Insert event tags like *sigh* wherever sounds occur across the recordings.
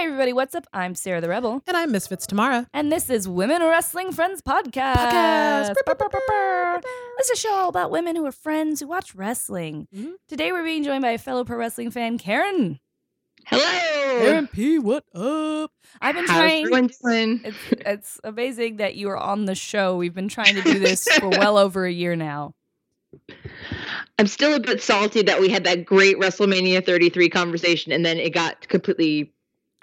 Hey everybody, what's up? I'm Sarah the Rebel, And I'm Misfits Tamara. and this is Women Wrestling Friends Podcast. Podcast. This is a show all about women who are friends who watch wrestling. Mhm. Today we're being joined by a fellow pro wrestling fan, Karen. Hello. Karen P, what up? I've been How's trying. everyone doing? It's, it's amazing that you are on the show. We've been trying to do *laughs* this for well over a year now. I'm still a bit salty that we had that great WrestleMania 33 conversation and then it got completely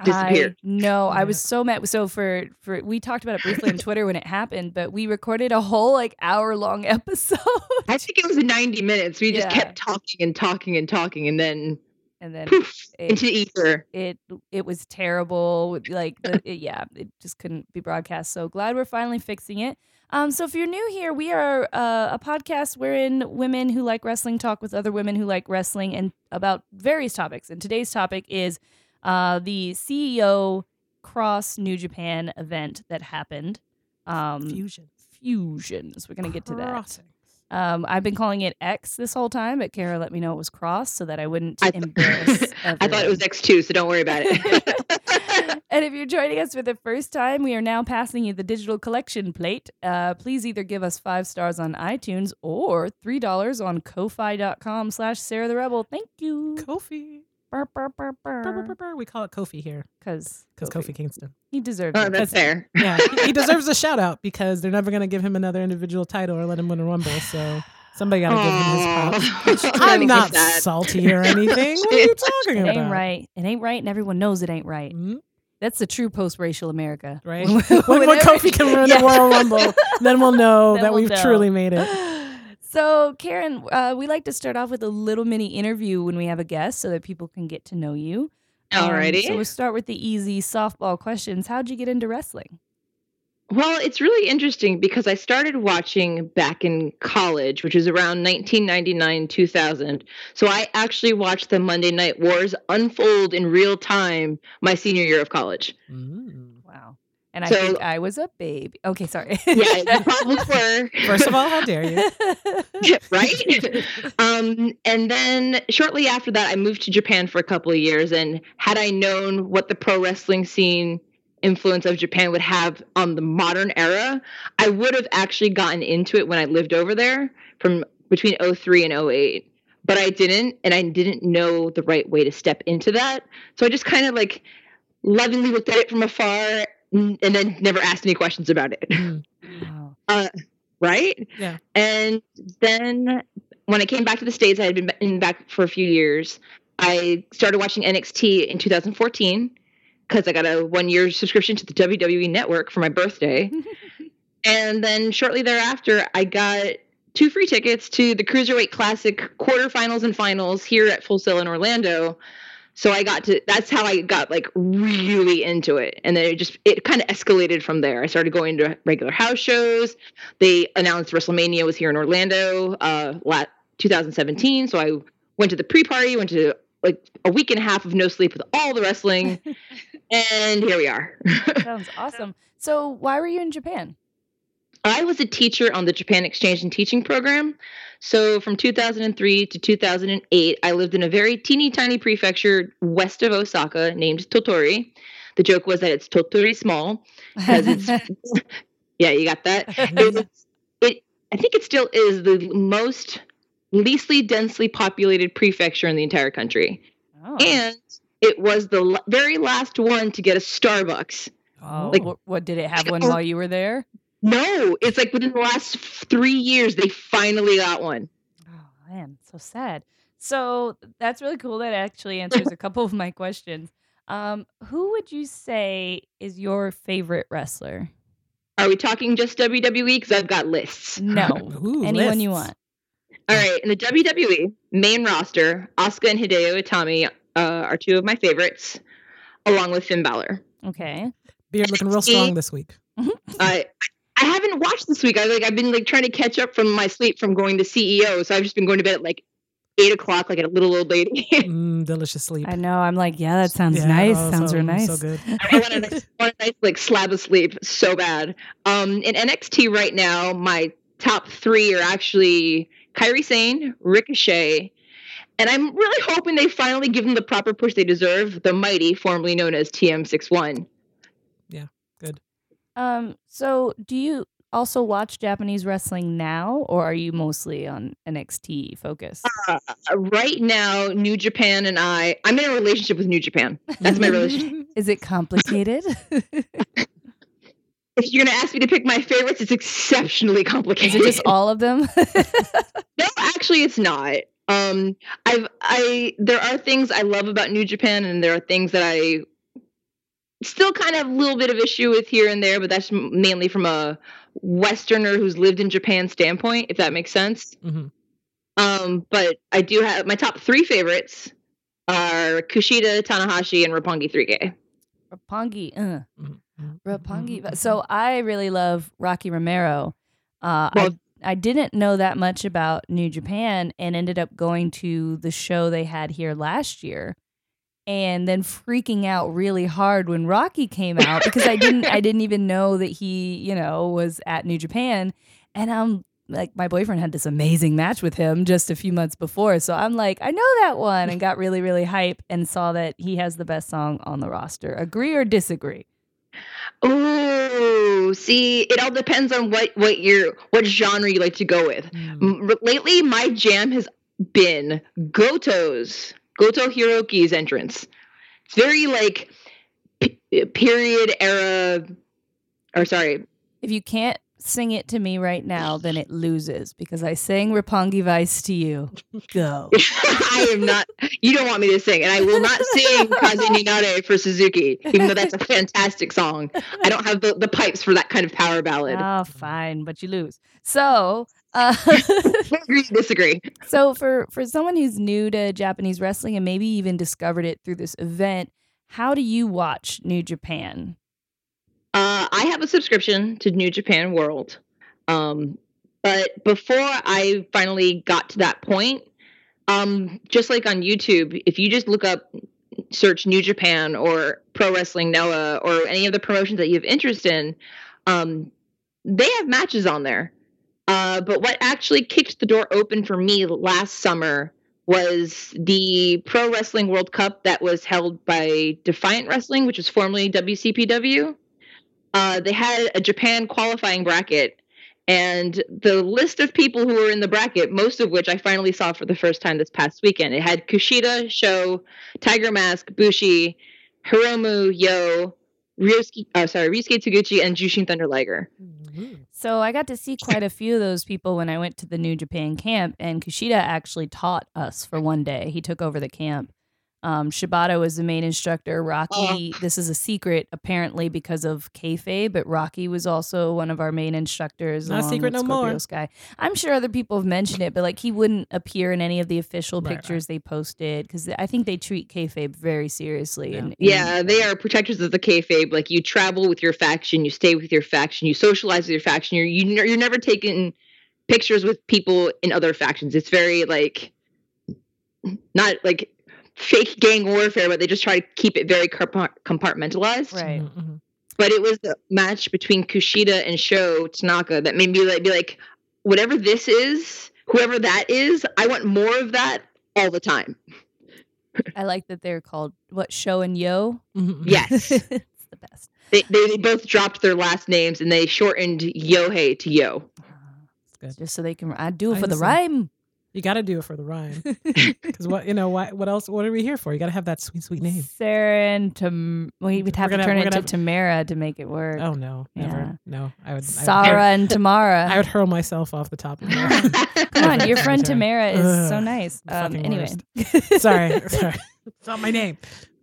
disappeared. I know. I was so mad. So for for we talked about it briefly on *laughs* Twitter when it happened, but we recorded a whole like hour long *laughs* episode, I think it was 90 minutes. We just kept talking and talking and talking and then and then poof it, into ether. it it was terrible. Like the, it, yeah, it just couldn't be broadcast. So glad we're finally fixing it. Um, so if you're new here, we are uh, a podcast wherein women who like wrestling talk with other women who like wrestling and about various topics. And today's topic is uh, the CEO Cross New Japan event that happened. Um, Fusion. fusions. We're gonna get to that. Crossings. Um, I've been calling it X this whole time, but Kara let me know it was Cross so that I wouldn't I th- embarrass. *laughs* I thought it was. X2, so don't worry about it. *laughs* and if you're joining us for the first time, we are now passing you the digital collection plate. Uh, please either give us five stars on iTunes or three dollars on ko-fi.com slash Sarah the Rebel. Thank you. Kofi. Burr, burr, burr, Brr, brr, burr. brr, brr. We call it Kofi here Cause, because Kofi Kingston. he deserves oh, it. that's fair. Yeah, he, he *laughs* deserves a shout out because they're never going to give him another individual title or let him win a Rumble. So somebody got to give him his props. *laughs* I'm not makes me sad. salty or *laughs* anything. What are you talking It about? ain't right. It ain't right, and everyone knows it ain't right. Mhm, That's the true post-racial America. Right? When, When, when Kofi can win Yeah. the Royal Rumble, then we'll know Then that we'll we've know. truly made it. So, Karen, uh, we like to start off with a little mini interview when we have a guest so that people can get to know you. Um, Alrighty. so, we'll start with the easy softball questions. How'd you get into wrestling? Well, it's really interesting because I started watching back in college, which was around 1999, 2000. So I actually watched the Monday Night Wars unfold in real time my senior year of college. Mm. Wow. And I So- think I was a baby. Okay, sorry. Yeah, you *laughs* probably were. First of all, how dare you? *laughs* right? Um, and then shortly after that, I moved to Japan for a couple of years. And had I known what the pro wrestling scene influence of Japan would have on the modern era, I would have actually gotten into it when I lived over there from between 03 and 08. But I didn't, and I didn't know the right way to step into that. So I just kind of like lovingly looked at it from afar and and then never asked any questions about it. Mm. *laughs* Wow. right? Yeah. And then when I came back to the States, I had been in back for a few years. I started watching NXT in 2014 because I got a one year subscription to the WWE network for my birthday. *laughs* and then shortly thereafter, I got two free tickets to the Cruiserweight Classic quarterfinals and finals here at Full Sail in Orlando. So I got to that's how I got like really into it. And then it just it kind of escalated from there. I started going to regular house shows. They announced WrestleMania was here in Orlando uh la 2017. So I went to the pre-party, went to like a week and a half of no sleep with all the wrestling. *laughs* and here we are. *laughs* Sounds awesome. So, why were you in Japan? I was a teacher on the Japan Exchange and Teaching Program. So from 2003 to 2008, I lived in a very teeny tiny prefecture west of Osaka named Tottori. The joke was that it's Tottori small because it's *laughs* yeah, you got that. *laughs* It's, it I think it still is the most leastly densely populated prefecture in the entire country, Oh. and it was the l- very last one to get a Starbucks. Oh, Like- what, what did it have one while you were there? No, it's like within the last three years they finally got one. Oh man, so sad. So that's really cool. That actually answers a *laughs* couple of my questions. Um, who would you say is your favorite wrestler? Are we talking just WWE? Because I've got lists. No, *laughs* Ooh, anyone you want. All right, in the WWE main roster, Asuka and Hideo Itami uh, are two of my favorites, along with Finn Balor. Okay. Beard looking real strong this week. *laughs* I I haven't watched this week. I like I've been like trying to catch up from my sleep from going to CEO, so I've just been going to bed at like eight o'clock, like a little old lady. *laughs* Mm, delicious sleep. I know. I'm like, yeah, that sounds Yeah, nice. oh, sounds so, real nice. So good. I want a nice, want a nice like slab of sleep so bad. Um, in NXT right now, my top three are actually Kairi Sane, Ricochet, and I'm really hoping they finally give them the proper push they deserve. The mighty, formerly known as TM61. Um, so do you also watch Japanese wrestling now, or are you mostly on NXT focus? Uh, right now, New Japan and I, I'm in a relationship with New Japan. That's my relationship. *laughs* Is it complicated? *laughs* If you're gonna ask me to pick my favorites, it's exceptionally Is complicated. it just all of them? *laughs* no, actually, it's not. Um, I've I there are things I love about New Japan, and there are things that I still kind of a little bit of issue with here and there, but that's mainly from a Westerner who's lived in Japan standpoint, if that makes sense. Mhm. Um, but I do have my top three favorites are Kushida, Tanahashi, and Roppongi 3K. Roppongi. Uh. Mhm. Mhm. Roppongi. Mhm. So I really love Rocky Romero. Uh, Well- I I didn't know that much about New Japan and ended up going to the show they had here last year, and then freaking out really hard when Rocky came out because I didn't I *laughs* didn't even know that he you know was at New Japan, and I'm like my boyfriend had this amazing match with him just a few months before, so I'm like I know that one and got really really hype and saw that he has the best song on the roster. Agree or disagree? Oh, see, it all depends on what what your what genre you like to go with. Mm. M- lately my jam has been goto's goto hirooki's entrance it's very like p- period era or sorry If you can't sing it to me right now, then it loses because I sang Roppongi Vice to you. Go. *laughs* i am not you don't want me to sing and i will not sing *laughs* kaze ni nare for suzuki even though that's a fantastic song i don't have the, the pipes for that kind of power ballad Oh, fine, but you lose. So, uh, *laughs* disagree so for for someone who's new to Japanese wrestling and maybe even discovered it through this event, how do you watch New Japan? Uh, I have a subscription to New Japan World. Um, but before I finally got to that point, um, just like on YouTube, if you just look up, search New Japan or Pro Wrestling Noah or any of the promotions that you have interest in, um, they have matches on there. Uh, but what actually kicked the door open for me last summer was the Pro Wrestling World Cup that was held by Defiant Wrestling, which was formerly WCPW uh, they had a Japan qualifying bracket, and the list of people who were in the bracket, most of which I finally saw for the first time this past weekend, it had Kushida, Sho, Tiger Mask, Bushi, Hiromu, Yo, Ryosuke, uh, sorry, Ryusuke Taguchi, and Jushin Thunder Liger. So I got to see quite a few of those people when I went to the New Japan camp, and Kushida actually taught us for one day. He took over the camp. Um, Shibata was the main instructor. Rocky, this is a secret apparently because of kayfabe, but Rocky was also one of our main instructors. Not a secret with no more. Scorpio Sky. I'm sure other people have mentioned it, but like he wouldn't appear in any of the official Right, right. pictures they posted because I think they treat kayfabe very seriously. Yeah. and- Yeah, they are protectors of the kayfabe. Like you travel with your faction, you stay with your faction, you socialize with your faction. You're you, ne- you're never taking pictures with people in other factions. It's very like not like fake gang warfare, but they just try to keep it very compartmentalized. Right. Mhm, mhm. But it was the match between Kushida and Sho Tanaka that made me like be like, whatever this is, whoever that is, I want more of that all the time. I like that they're called what Sho and Yo. Mhm, mhm. Yes. *laughs* it's the best. They, they, they both dropped their last names and they shortened Yohei to Yo. It's good. Just so they can, I do it I for the understand. rhyme. You got to do it for the rhyme. *laughs* Because what you know, why, what else? What are we here for? You got to have that sweet, sweet name. Sarah and Tam- we would have We're to gonna- turn it to gonna Tamara to make it work. Oh no, never. Yeah. No, I would. I would- Sarah and Tamara. I would hurl myself off the top of the *laughs* Come on, your friend Tamara is so nice. Um, anyway, Sorry, *laughs* sorry. It's not my name.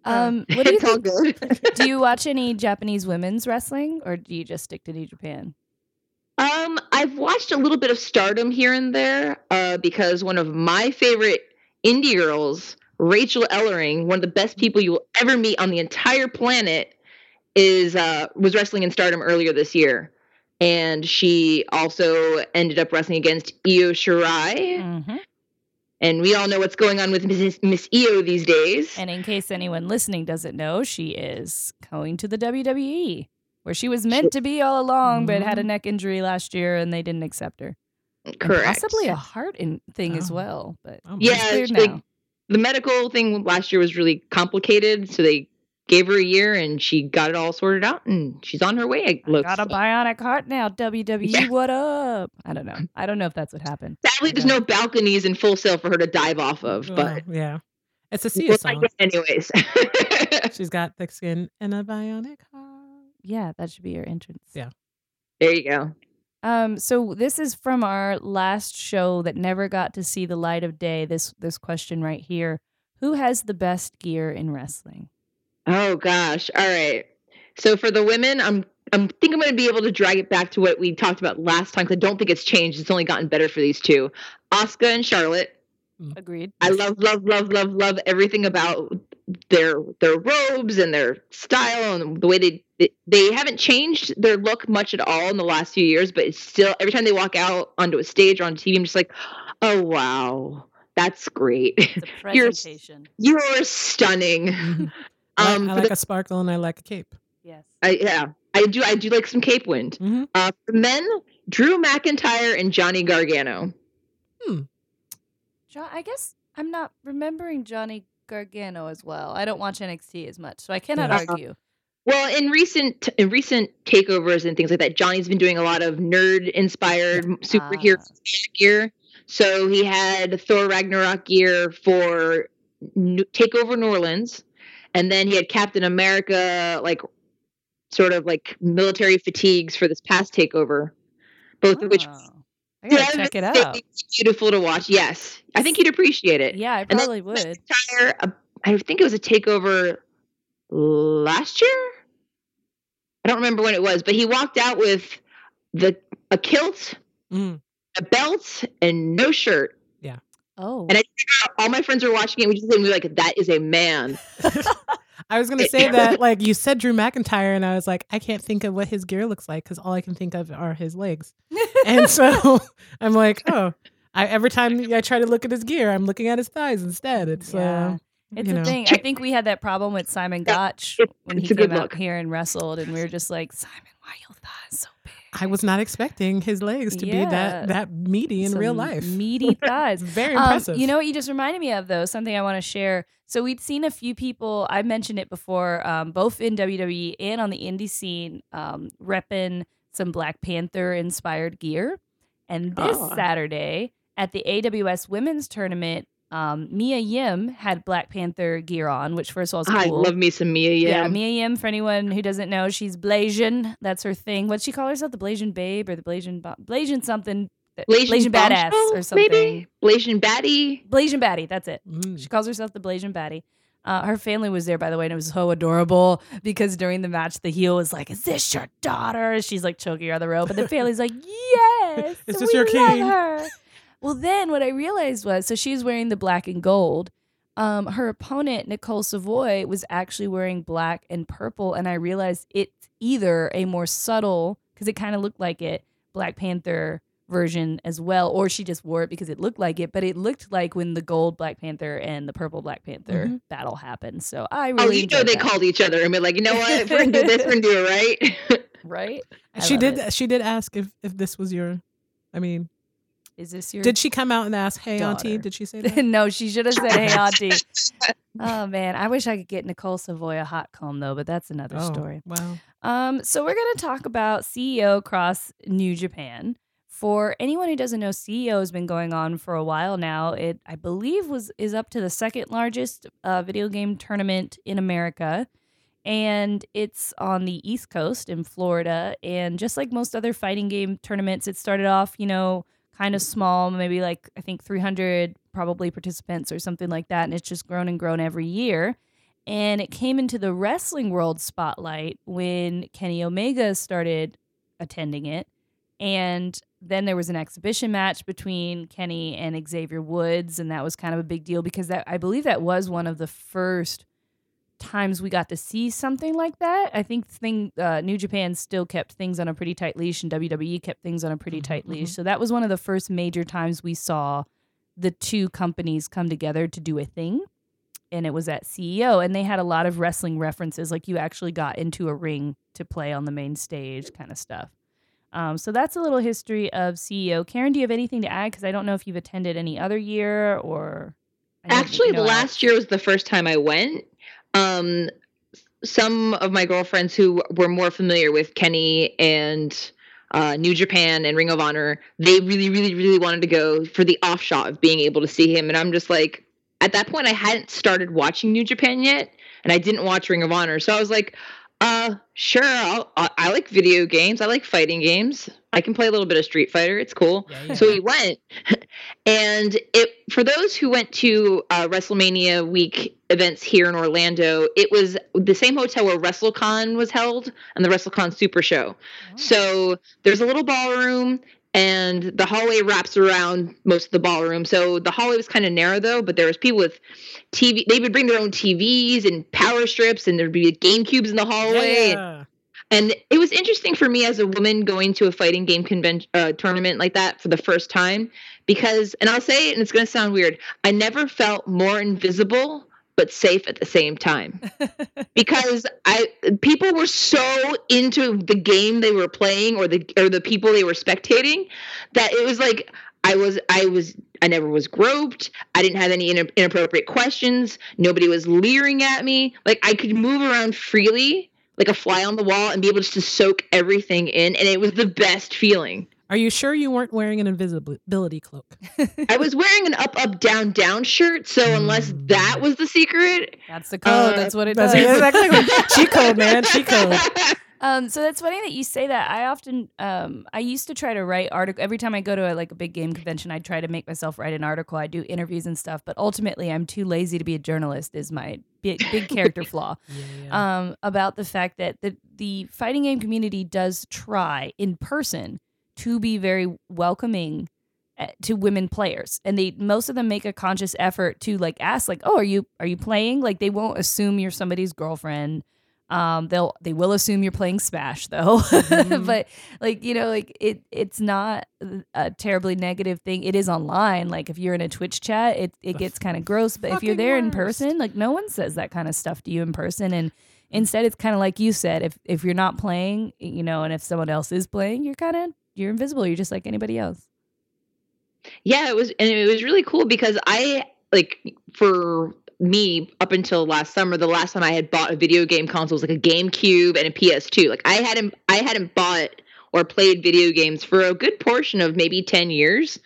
um, what do you it's all think? Do you watch any Japanese women's wrestling, or do you just stick to New Japan? Um, I've watched a little bit of Stardom here and there, uh, because one of my favorite indie girls, Rachel Ellering, one of the best people you will ever meet on the entire planet, is uh, was wrestling in Stardom earlier this year, and she also ended up wrestling against Io Shirai, hmm and we all know what's going on with Miss, Miss Io these days. And in case anyone listening doesn't know, she is going to the WWE, where she was meant to be all along, but had a Mhm. neck injury last year, and they didn't accept her. And possibly a heart in- thing as Oh. well, but Oh. Yeah, it's cleared she- now. the medical thing last year was really complicated, so they gave her a year and she got it all sorted out and she's on her way. It I got a bionic heart now. WWE, Yeah. what up? I don't know. I don't know if that's what happened. Sadly, there's no balconies in full sail for her to dive off of, Well, but yeah, it's a sea we'll song. anyways. *laughs* She's got thick skin and a bionic heart. Yeah, that should be your entrance. Yeah. there you go. Um, so this is from our last show that never got to see the light of day. This this question right here. Who has the best gear in wrestling? Oh gosh. All right. So for the women, I'm I'm think I'm going to be able to drag it back to what we talked about last time because I don't think it's changed. It's only gotten better for these two, Asuka and Charlotte. Agreed. I love, love, love, love, love everything about their their robes and their style and the way they they, they haven't changed their look much at all in the last few years. But it's still every time they walk out onto a stage or on TV, I'm just like, oh wow, that's great. It's a *laughs* You're- You're stunning. Mhm. *laughs* I, Um, I like the- a sparkle and I like a cape. Yes. I, yeah, I do. I do like some Cape Wind. Mhm. Uh, for men, Drew McIntyre and Johnny Gargano. hmm Jo- I guess I'm not remembering Johnny Gargano as well. I don't watch NXT as much, so I cannot Yeah. argue. Well, in recent in recent takeovers and things like that, Johnny's been doing a lot of nerd inspired superhero Ah. gear. So he had Thor Ragnarok gear for New- Takeover New Orleans, and then he had Captain America like sort of like military fatigues for this past takeover, both of which Oh. I gotta check it out. beautiful to watch. Yes, I think you'd appreciate it. Yeah, I probably would. McIntyre, uh, I think it was a takeover last year. I don't remember when it was, but he walked out with the a kilt, Mm. a belt, and no shirt. Yeah. Oh, And I all my friends were watching it. We just said we were like, "That is a man." *laughs* I was gonna say that, *laughs* like you said, Drew McIntyre, and I was like, I can't think of what his gear looks like because all I can think of are his legs. And so *laughs* *laughs* I'm like, oh, I every time I try to look at his gear, I'm looking at his thighs instead. It's Yeah. uh, It's you a know. thing. I think we had that problem with Simon Gotch when he came out here and wrestled, and we were just like, Simon, why your thighs? I was not expecting his legs to be that that meaty in real life. meaty *laughs* thighs. Very Um, impressive. you know what you just reminded me of though, something I want to share. So we'd seen a few people. I mentioned it before, um, both in WWE and on the indie scene, um, repping some Black Panther inspired gear. And this Oh. Saturday at the AWS Women's Tournament, um, Mia Yim had Black Panther gear on, which first of all is cool. I love me some Mia Yim. Yeah, Mia Yim. For anyone who doesn't know, she's Blasian. That's her thing. What she call herself? The Blasian Babe or the Blasian Bo- Blasian something? Blasian, Blasian Badass or something. Maybe Blasian Baddie. Blasian Baddie. That's it. Mm. She calls herself the Blasian Baddie. Uh, her family was there, by the way, and it was so adorable because during the match, the heel was like, "Is this your daughter?" She's like choking her on the rope, and the family's like, *laughs* "Yes, Is this we your love king?" her." *laughs* Well, then what I realized was, so she's wearing the black and gold. Um, her opponent Nicole Savoy was actually wearing black and purple, and I realized it's either a more subtle because it kind of looked like it Black Panther version as well, or she just wore it because it looked like it. But it looked like when the gold Black Panther and the purple Black Panther Mhm. battle happened. So I really Oh, you know they that. called each other and be like, you know what? We're gonna do this, we're gonna do it right. *laughs* right. I she did. it. She did ask if if this was your. I mean, Is this your? did she come out and ask, "Hey, auntie"? Did she say *laughs* that? no, she should have said, "Hey, *laughs* auntie." oh man, I wish I could get Nicole Savoy a hot comb though, but that's another Oh, story. Wow. Um, so we're gonna talk about CEO across New Japan. For anyone who doesn't know, CEO has been going on for a while now. It, I believe, was is up to the second largest uh, video game tournament in America, and it's on the East Coast in Florida. And just like most other fighting game tournaments, it started off, you know, kind of small, maybe like I think 300 probably participants or something like that, and it's just grown and grown every year and it came into the wrestling world spotlight when Kenny Omega started attending it. And then there was an exhibition match between Kenny and Xavier Woods, and that was kind of a big deal because that I believe that was one of the first times we got to see something like that. I think thing uh, New Japan still kept things on a pretty tight leash, and WWE kept things on a pretty Mhm, tight leash. mhm. So that was one of the first major times we saw the two companies come together to do a thing and it was at CEO, and they had a lot of wrestling references, like you actually got into a ring to play on the main stage, kind of stuff. Um, so that's a little history of CEO. Karen, do you have anything to add? Because I don't know if you've attended any other year or Actually, I know last Alex. year was the first time I went. Um, some of my girlfriends who were more familiar with Kenny and uh, New Japan and Ring of Honor, they really, really, really wanted to go for the offshot of being able to see him. And I'm just like, at that point, I hadn't started watching New Japan yet, and I didn't watch Ring of Honor. So I was like, uh, sure, I'll, I, I like video games. I like fighting games. I can play a little bit of Street Fighter. It's cool. Yeah, yeah. So we went, *laughs* and it for those who went to uh, WrestleMania week events here in Orlando, it was the same hotel where WrestleCon was held and the WrestleCon Super Show. Oh. So there's a little ballroom, and the hallway wraps around most of the ballroom. So the hallway was kind of narrow though, but there was people with TV. They would bring their own TVs and power strips, and there'd be game cubes in the hallway. and- and it was interesting for me as a woman going to a fighting game convention uh, tournament like that for the first time because, and I'll say it, and it's going to sound weird, I never felt more invisible but safe at the same time *laughs* because I people were so into the game they were playing or the or the people they were spectating that it was like I was I was I never was groped. I didn't have any ina- inappropriate questions. Nobody was leering at me. Like I could move around freely like a fly on the wall and be able just to soak everything in and it was the best feeling. Are you sure you weren't wearing an invisibility cloak? *laughs* I was wearing an up up down down shirt, so unless Mm. that was the secret, That's the code. Uh, that's what it That's does. exactly cheat *laughs* code, man. Cheat code. *laughs* Um, so that's funny that you say that. I often, um, I used to try to write article every time I go to a, like a big game convention. I try to make myself write an article. I do interviews and stuff, but ultimately, I'm too lazy to be a journalist. Is my big big character flaw. Yeah. Um, about the fact that the the fighting game community does try in person to be very welcoming uh, to women players. And they most of them make a conscious effort to like ask like oh are you are you playing? Like they won't assume you're somebody's girlfriend. Um they'll they will assume you're playing smash though. *laughs* Mhm. but like you know like it it's not a terribly negative thing. It is online. Like if you're in a twitch chat it it gets kind of gross. But if you're there in person like no one says that kind of stuff to you in person. And instead it's kind of like you said if if you're not playing you know and if someone else is playing you're kind of you're invisible you're just like anybody else yeah, it was and it was really cool because I like for me up until last summer, the last time I had bought a video game console was like a GameCube and a PS2. Like I hadn't I hadn't bought or played video games for a good portion of maybe 10 years.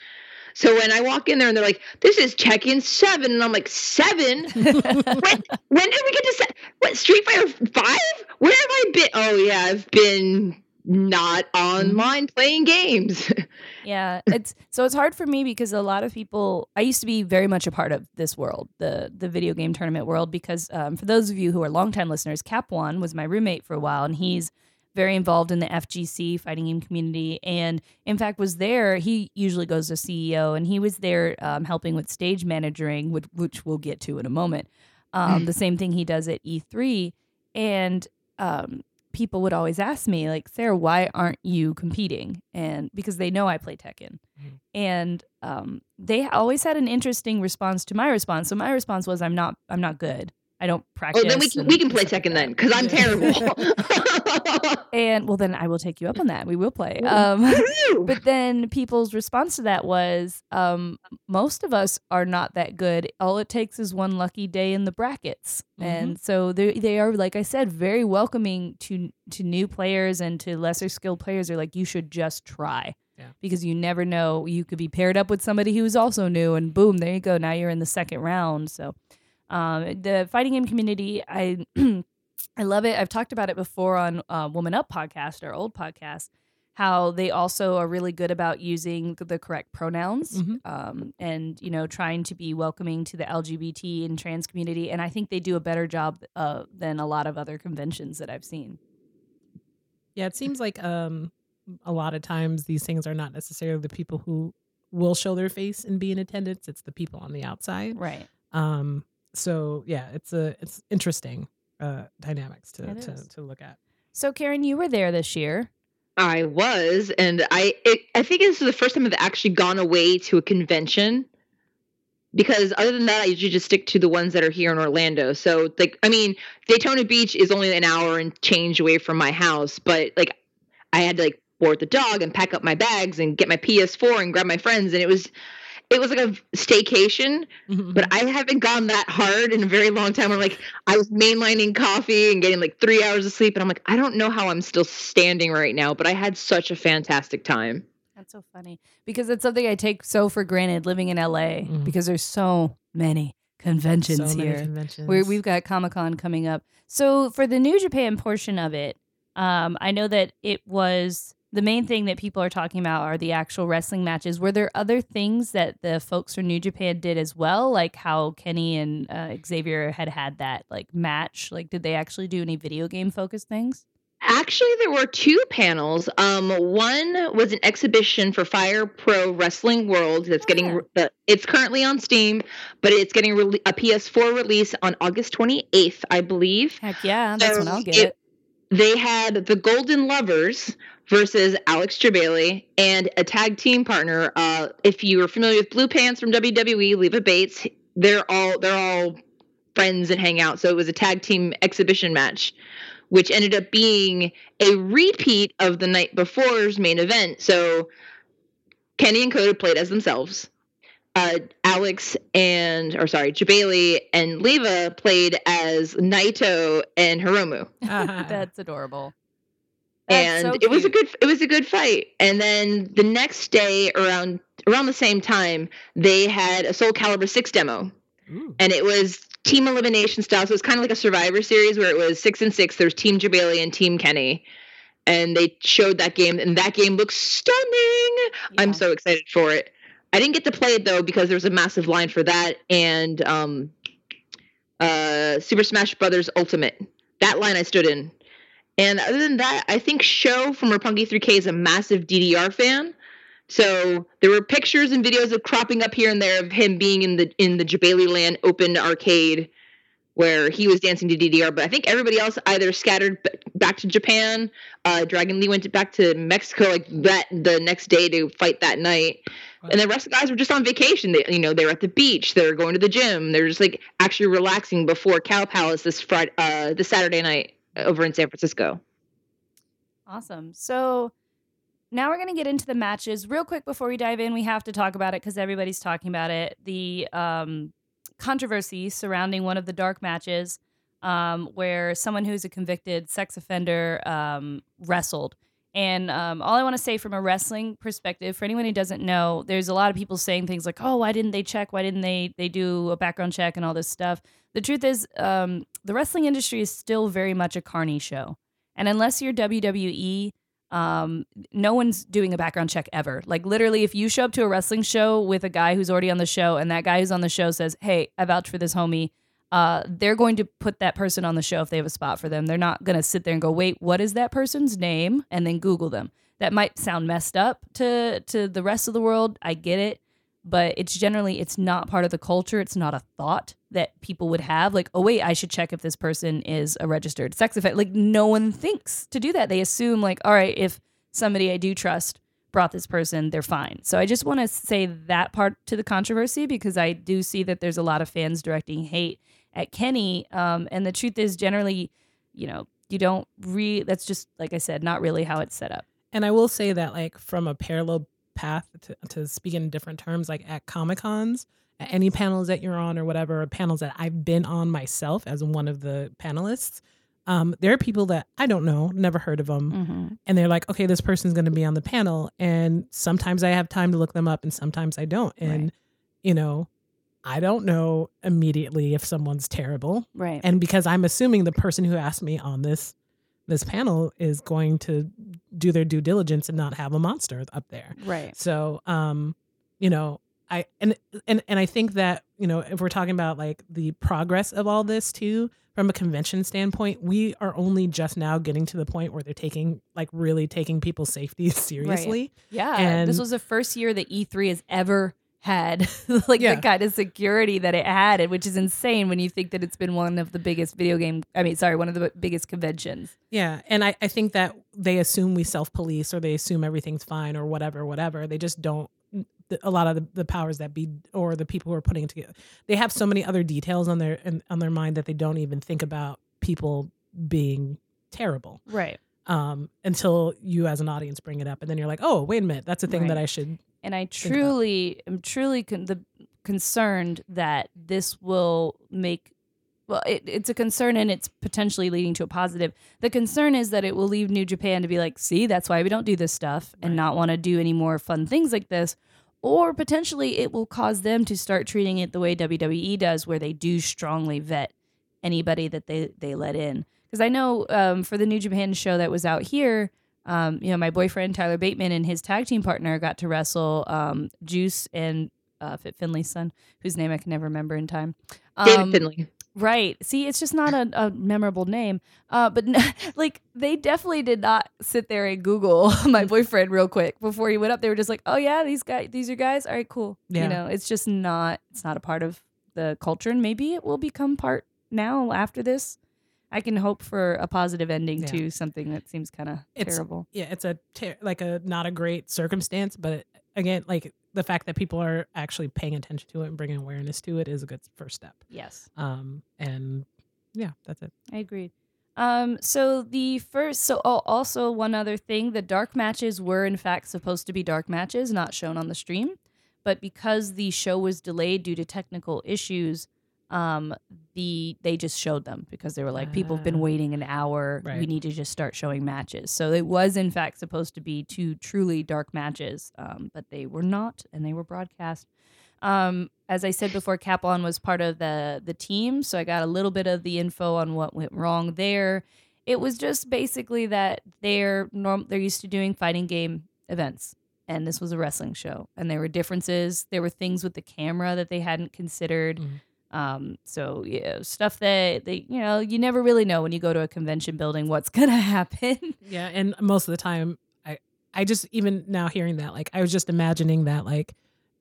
So when I walk in there and they're like, "This is check-in 7," and I'm like, seven? *laughs* when when did we get to se- what Street Fighter 5? Where have I been? Oh yeah, I've been not online playing games. *laughs* yeah it's so it's hard for me because a lot of people i used to be very much a part of this world the the video game tournament world because um, for those of you who are longtime listeners cap one was my roommate for a while and he's very involved in the fgc fighting game community and in fact was there he usually goes to ceo and he was there um, helping with stage managing which, which we'll get to in a moment. Um, the same thing he does at e3 and um, people would always ask me like sarah why aren't you competing? And because they know i play tekken. Mhm. and um, they always had an interesting response to my response. So my response was i'm not i'm not good i don't practice oh, then we can we can play Tekken then because I'm terrible. *laughs* *laughs* and well then i will take you up on that. We will play. Um, *laughs* but then people's response to that was um, most of us are not that good. All it takes is one lucky day in the brackets. Mhm. and so they they are like i said very welcoming to to new players and to lesser skilled players. They're like you should just try. Yeah. because you never know. You could be paired up with somebody who's also new and boom there you go. Now you're in the second round. So um, the fighting game community i *clears throat* I love it. I've talked about it before on uh, Woman Up podcast, our old podcast, how they also are really good about using the correct pronouns Mhm. um, and, you know, trying to be welcoming to the LGBT and trans community. And I think they do a better job uh, than a lot of other conventions that I've seen. Yeah, it seems like um a lot of times these things are not necessarily the people who will show their face and be in attendance. It's the people on the outside. Right. Um so yeah, it's a it's interesting uh dynamics to to, to look at. So, Karen, you were there this year. I was, and I it, I think this is the first time I've actually gone away to a convention. Because other than that, I usually just stick to the ones that are here in Orlando. So, like, I mean, Daytona Beach is only an hour and change away from my house, but like, I had to like board the dog and pack up my bags and get my PS4 and grab my friends, and it was, it was like a staycation, Mhm. but I haven't gone that hard in a very long time. I'm like, I was mainlining coffee and getting like three hours of sleep, and I'm like, I don't know how I'm still standing right now, but I had such a fantastic time. That's so funny because it's something I take so for granted living in LA Mhm. because there's so many conventions so many here. conventions. We've got Comic Con coming up. So for the New Japan portion of it, um, I know that it was the main thing that people are talking about are the actual wrestling matches. Were there other things that the folks from New Japan did as well, like how Kenny and uh, Xavier had had that like match? Like, did they actually do any video game focused things? Actually, there were two panels. Um, one was an exhibition for Fire Pro Wrestling World that's Oh, getting yeah. it's currently on Steam, but it's getting rele- a PS4 release on August 28th, I believe. Heck yeah, that's So when I'll get it- it. They had the Golden Lovers versus Alex Jebailey and a tag team partner. Uh, if you are familiar with Blue Pants from WWE, Leva Bates, they're all they're all friends and hang out. So it was a tag team exhibition match, which ended up being a repeat of the night before's main event. So Kenny and Kota played as themselves. Uh, Alex and, or sorry, Jebailey and Leva played as Naito and Hiromu Ah. *laughs* That's *laughs* adorable. That's and so it was a good it was a good fight. And then the next day around around the same time they had a soul calibur 6 demo. Ooh. and it was team elimination style. So it was kind of like a survivor series where it was six and six. There's team jebailey and team kenny. And they showed that game and that game looks stunning. I'm so excited for it. I didn't get to play it though because there was a massive line for that and um uh super smash brothers ultimate. That line i stood in and other than that, I think Sho from Roppongi 3K is a massive DDR fan. So there were pictures and videos of cropping up here and there of him being in the in the Jebailey Land open arcade where he was dancing to DDR. But I think everybody else either scattered b- back to Japan. Uh, Dragon Lee went back to Mexico like that the next day to fight that night. And the rest of the guys were just on vacation. They, you know, they were at the beach. They were going to the gym. They're just like actually relaxing before Cow Palace this Friday, uh, this Saturday night over in San Francisco. Awesome. So now we're going to get into the matches. Real quick before we dive in, we have to talk about it because everybody's talking about it. The um, controversy surrounding one of the dark matches um, where someone who's a convicted sex offender um, wrestled. And um, all I want to say from a wrestling perspective, for anyone who doesn't know, there's a lot of people saying things like, "Oh, why didn't they check? Why didn't they they do a background check and all this stuff?" The truth is, um, the wrestling industry is still very much a carny show, and unless you're WWE, um, no one's doing a background check ever. Like literally, if you show up to a wrestling show with a guy who's already on the show, and that guy who's on the show says, "Hey, I vouch for this homie," uh, they're going to put that person on the show if they have a spot for them. They're not going to sit there and go, "Wait, what is that person's name?" and then Google them. That might sound messed up to to the rest of the world. I get it, but it's generally it's not part of the culture. It's not a thought that people would have. Like, oh wait, I should check if this person is a registered sex offender. Like, no one thinks to do that. They assume like, all right, if somebody I do trust brought this person, they're fine. So I just want to say that part to the controversy because I do see that there's a lot of fans directing hate at Kenny. Um, and the truth is, generally, you know, you don't re. That's just like I said, not really how it's set up. And I will say that, like, from a parallel path to, to speak in different terms, like at Comic Cons, at any panels that you're on or whatever, or panels that I've been on myself as one of the panelists, um, there are people that I don't know, never heard of them. Mm-hmm. And they're like, okay, this person's going to be on the panel. And sometimes I have time to look them up and sometimes I don't. And, Right. you know, I don't know immediately if someone's terrible. Right. And because I'm assuming the person who asked me on this this panel is going to do their due diligence and not have a monster up there. right. So, um, you know, I and and and I think that you know if we're talking about like the progress of all this too, from a convention standpoint, we are only just now getting to the point where they're taking like really taking people's safety *laughs* seriously. Yeah, And- this was the first year that E3 has ever had *laughs* like Yeah. the kind of security that it had, and which is insane when you think that it's been one of the biggest video game. I mean, sorry, one of the biggest conventions. Yeah, and I, I think that they assume we self police or they assume everything's fine or whatever, whatever. They just don't. A lot of the, the powers that be or the people who are putting it together, they have so many other details on their in, on their mind that they don't even think about people being terrible Right. um, until you as an audience bring it up, and then you're like, oh, wait a minute, that's a thing that I should and I truly am truly con- the concerned that this will make well it, it's a concern and it's potentially leading to a positive. The concern is that it will leave new japan to be like see that's why we don't do this stuff and Right. not want to do any more fun things like this. Or potentially it will cause them to start treating it the way wwe does where they do strongly vet anybody that they they let in. Because i know um, for the new japan show that was out here um, you know my boyfriend tyler bateman and his tag team partner got to wrestle um, juice and uh, fit finlay's son whose name i can never remember in time David Um, Finlay. Right. See, it's just not a, a memorable name. Uh, but n- *laughs* like they definitely did not sit there and Google *laughs* my boyfriend real quick before he went up. They were just like, "Oh yeah, these guys, these are guys. All right, cool." Yeah. You know, it's just not. It's not a part of the culture, and maybe it will become part now after this. I can hope for a positive ending Yeah. to something that seems kind of terrible. Yeah, it's a ter- like a not a great circumstance, but again, like the fact that people are actually paying attention to it and bringing awareness to it is a good first step. Yes. Um, and yeah, that's it. I agreed. Um, so the first, so oh, also one other thing, the dark matches were in fact supposed to be dark matches, not shown on the stream, but because the show was delayed due to technical issues, um, the they just showed them because they were like, people have been Ah. waiting an hour, we need to just start showing matches. So it was in fact supposed to be two truly dark matches, um, but they were not, and they were broadcast. Um, as I said before, Capon was part of the the team, so I got a little bit of the info on what went wrong there. It was just basically that they're norm they're used to doing fighting game events, and this was a wrestling show, and there were differences. There were things with the camera that they hadn't considered. Mhm. Um, so yeah, stuff that they you know you never really know when you go to a convention building what's *laughs* gonna happen. Yeah, and most of the time, I I just even now hearing that, like I was just imagining that, like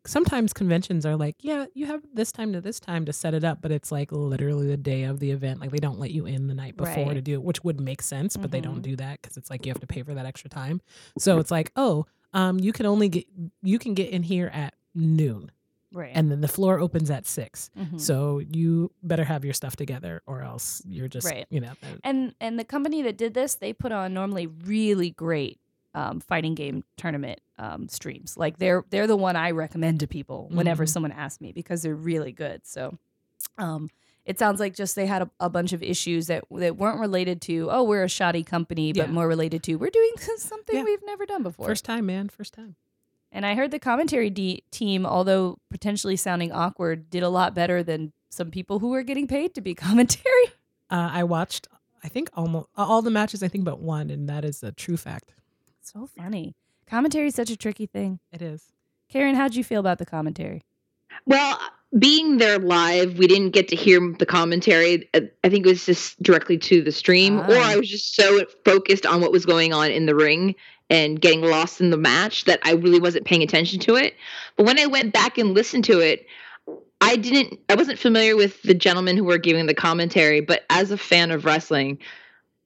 sometimes conventions are like, yeah, you have this time to this time to set it up, but it's like literally the day of the event. Like they don't let you in the night before Right. to do it, which would make sense, but they Mhm. don't do that because it's like you have to pay for that extra time. So it's like, oh, um, you can only get you can get in here at noon, right. and then the floor opens at 6 Mhm. So you better have your stuff together, or else you're just Right. you know. and and the company that did this they put on normally really great um, fighting game tournament um, streams like they're they're the one i recommend to people whenever Mhm. someone asks me because they're really good so um, it sounds like just they had a, a bunch of issues that that weren't related to oh we're a shoddy company but Yeah. more related to we're doing *laughs* something Yeah. we've never done before First time, man. First time. And i heard the commentary de- team although potentially sounding awkward did a lot better than some people who were getting paid to be *laughs* commentary Uh, I watched, I think almost all the matches. I think but one, and that is a true fact. so funny commentary is such a tricky thing It is. Karen, how'd you feel about the commentary? Well, being there live, we didn't get to hear the commentary. Uh, I think it was just directly to the stream, or Ah. I was just so focused on what was going on in the ring and getting lost in the match that I really wasn't paying attention to it. But when I went back and listened to it, I didn't I wasn't familiar with the gentlemen who were giving the commentary, but as a fan of wrestling,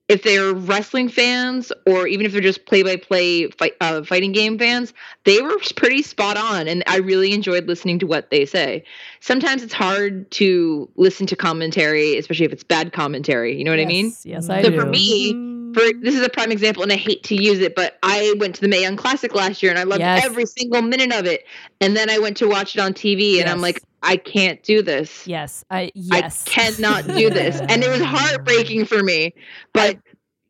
if they're wrestling fans or even if they're just play-by-play fight, uh, fighting game fans, they were pretty spot on and i really enjoyed listening to what they say sometimes it's hard to listen to commentary especially if it's bad commentary you know what i mean Yes, Yes, I So do. for me. For this is a prime example and i hate to use it but i went to the Mae Young classic last year and i loved Yes. every single minute of it and then i went to watch it on tv and i'm like i can't do this yes, I yes. i cannot do this and it was heartbreaking for me but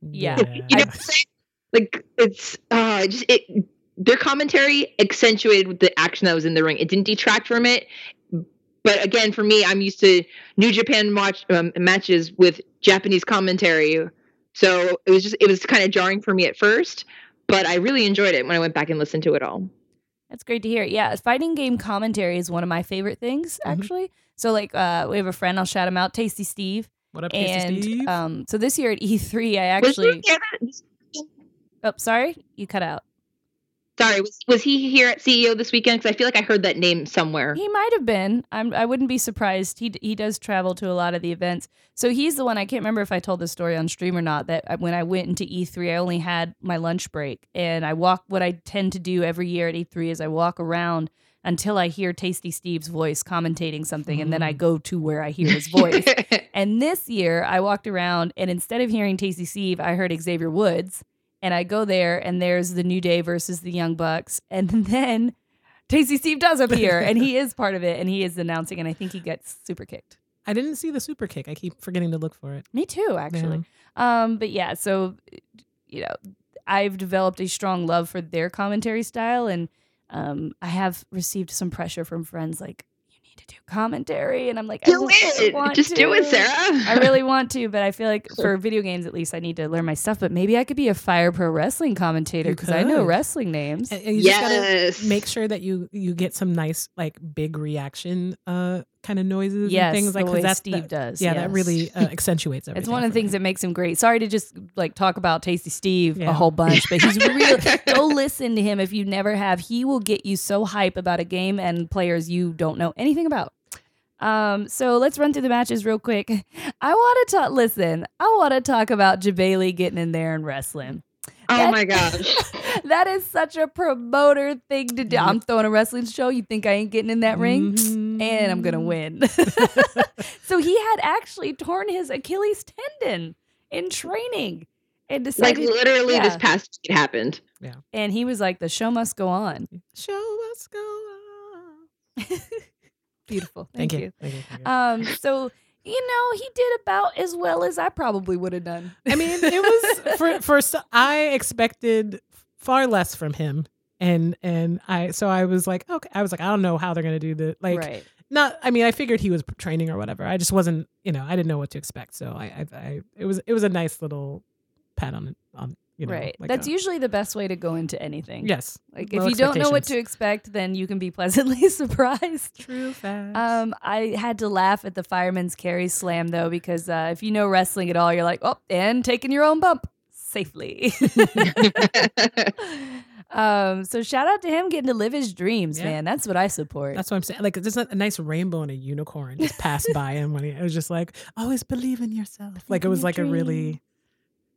Yeah. you know what I'm saying? Like it's uh just it their commentary accentuated with the action that was in the ring. It didn't detract from it. But again, for me, I'm used to New Japan watch um, matches with Japanese commentary, so it was just it was kind of jarring for me at first. But I really enjoyed it when I went back and listened to it all. That's great to hear. Yeah, fighting game commentary is one of my favorite things, Mhm. actually. So, like, uh, we have a friend. I'll shout him out, Tasty Steve. What up, Tasty And Steve? um, so this year at E3, I actually. he here that- Oh, sorry, you cut out. Sorry, was, was he here at CEO this weekend? Because I feel like I heard that name somewhere. He might have been. I'm. I wouldn't be surprised. He he does travel to a lot of the events. So he's the one. I can't remember if I told this story on stream or not. That when I went into E3, I only had my lunch break, and I walk. What I tend to do every year at E3 is I walk around until I hear Tasty Steve's voice commentating something, and then I Mm. go to where I hear his voice. *laughs* And this year, I walked around, and instead of hearing Tasty Steve, I heard Xavier Woods. And I go there, and there's the New Day versus the Young Bucks. *laughs* And then Tasty Steve does appear, and he is part of it, and he is announcing, and I think he gets super kicked. I didn't see the super kick. I keep forgetting to look for it. Me too, actually. Um, but yeah, so you know, I've developed a strong love for their commentary style, and um, I have received some pressure from friends like, "You need to do commentary," and I'm like, I Do don't it. want Just do it. Sarah. I really want to, but I feel like for video games at least, I need to learn my stuff. But maybe I could be a Fire Pro Wrestling commentator because I know wrestling names. And, and you just gotta yes. make sure that you you get some nice like big reaction uh kind of noises Yes, and things like the that's Steve that- does. Yeah, yes. that really uh, *laughs* accentuates everything. It's one of the things me. that makes him great. Sorry to just like talk about Tasty Steve Yeah. a whole bunch, but he's *laughs* real. Go listen to him if you never have. He will get you so hype about a game and players you don't know anything about. Um, so let's run through the matches real quick. *laughs* I want to talk. Listen, I want to talk about Jebailey getting in there and wrestling. Oh my *laughs* gosh. that is such a promoter thing to do. I'm throwing a wrestling show. You think I ain't getting in that ring? Mhm. and I'm gonna win. *laughs* *laughs* so he had actually torn his Achilles tendon in training and decided. Like literally yeah. this past week it happened. and he was like, "The show must go on." Show must go on. Beautiful. Thank, Thank, you. you. Thank you. thank you. Um, so you know, he did about as well as I probably would have done. I mean, it was *laughs* for for I expected far less from him, and and I so I was like, okay, I was like, I don't know how they're gonna do the like right. not. I mean, I figured he was training or whatever. I just wasn't, you know, I didn't know what to expect. So I, I, I it was it was a nice little pat on on you know, right. like That's a- usually the best way to go into anything. yes. Like if you don't know what to expect, then you can be pleasantly *laughs* surprised. True facts. Um, I had to laugh at the fireman's carry slam though because uh, if you know wrestling at all, you're like, oh, and taking your own bump safely. *laughs* um, so shout out to him getting to live his dreams, Yeah. man. That's what I support. That's what I'm saying. Like, just a, a nice rainbow and a unicorn just passed by him when he it was just like, always believe in yourself. Like, it was like a really,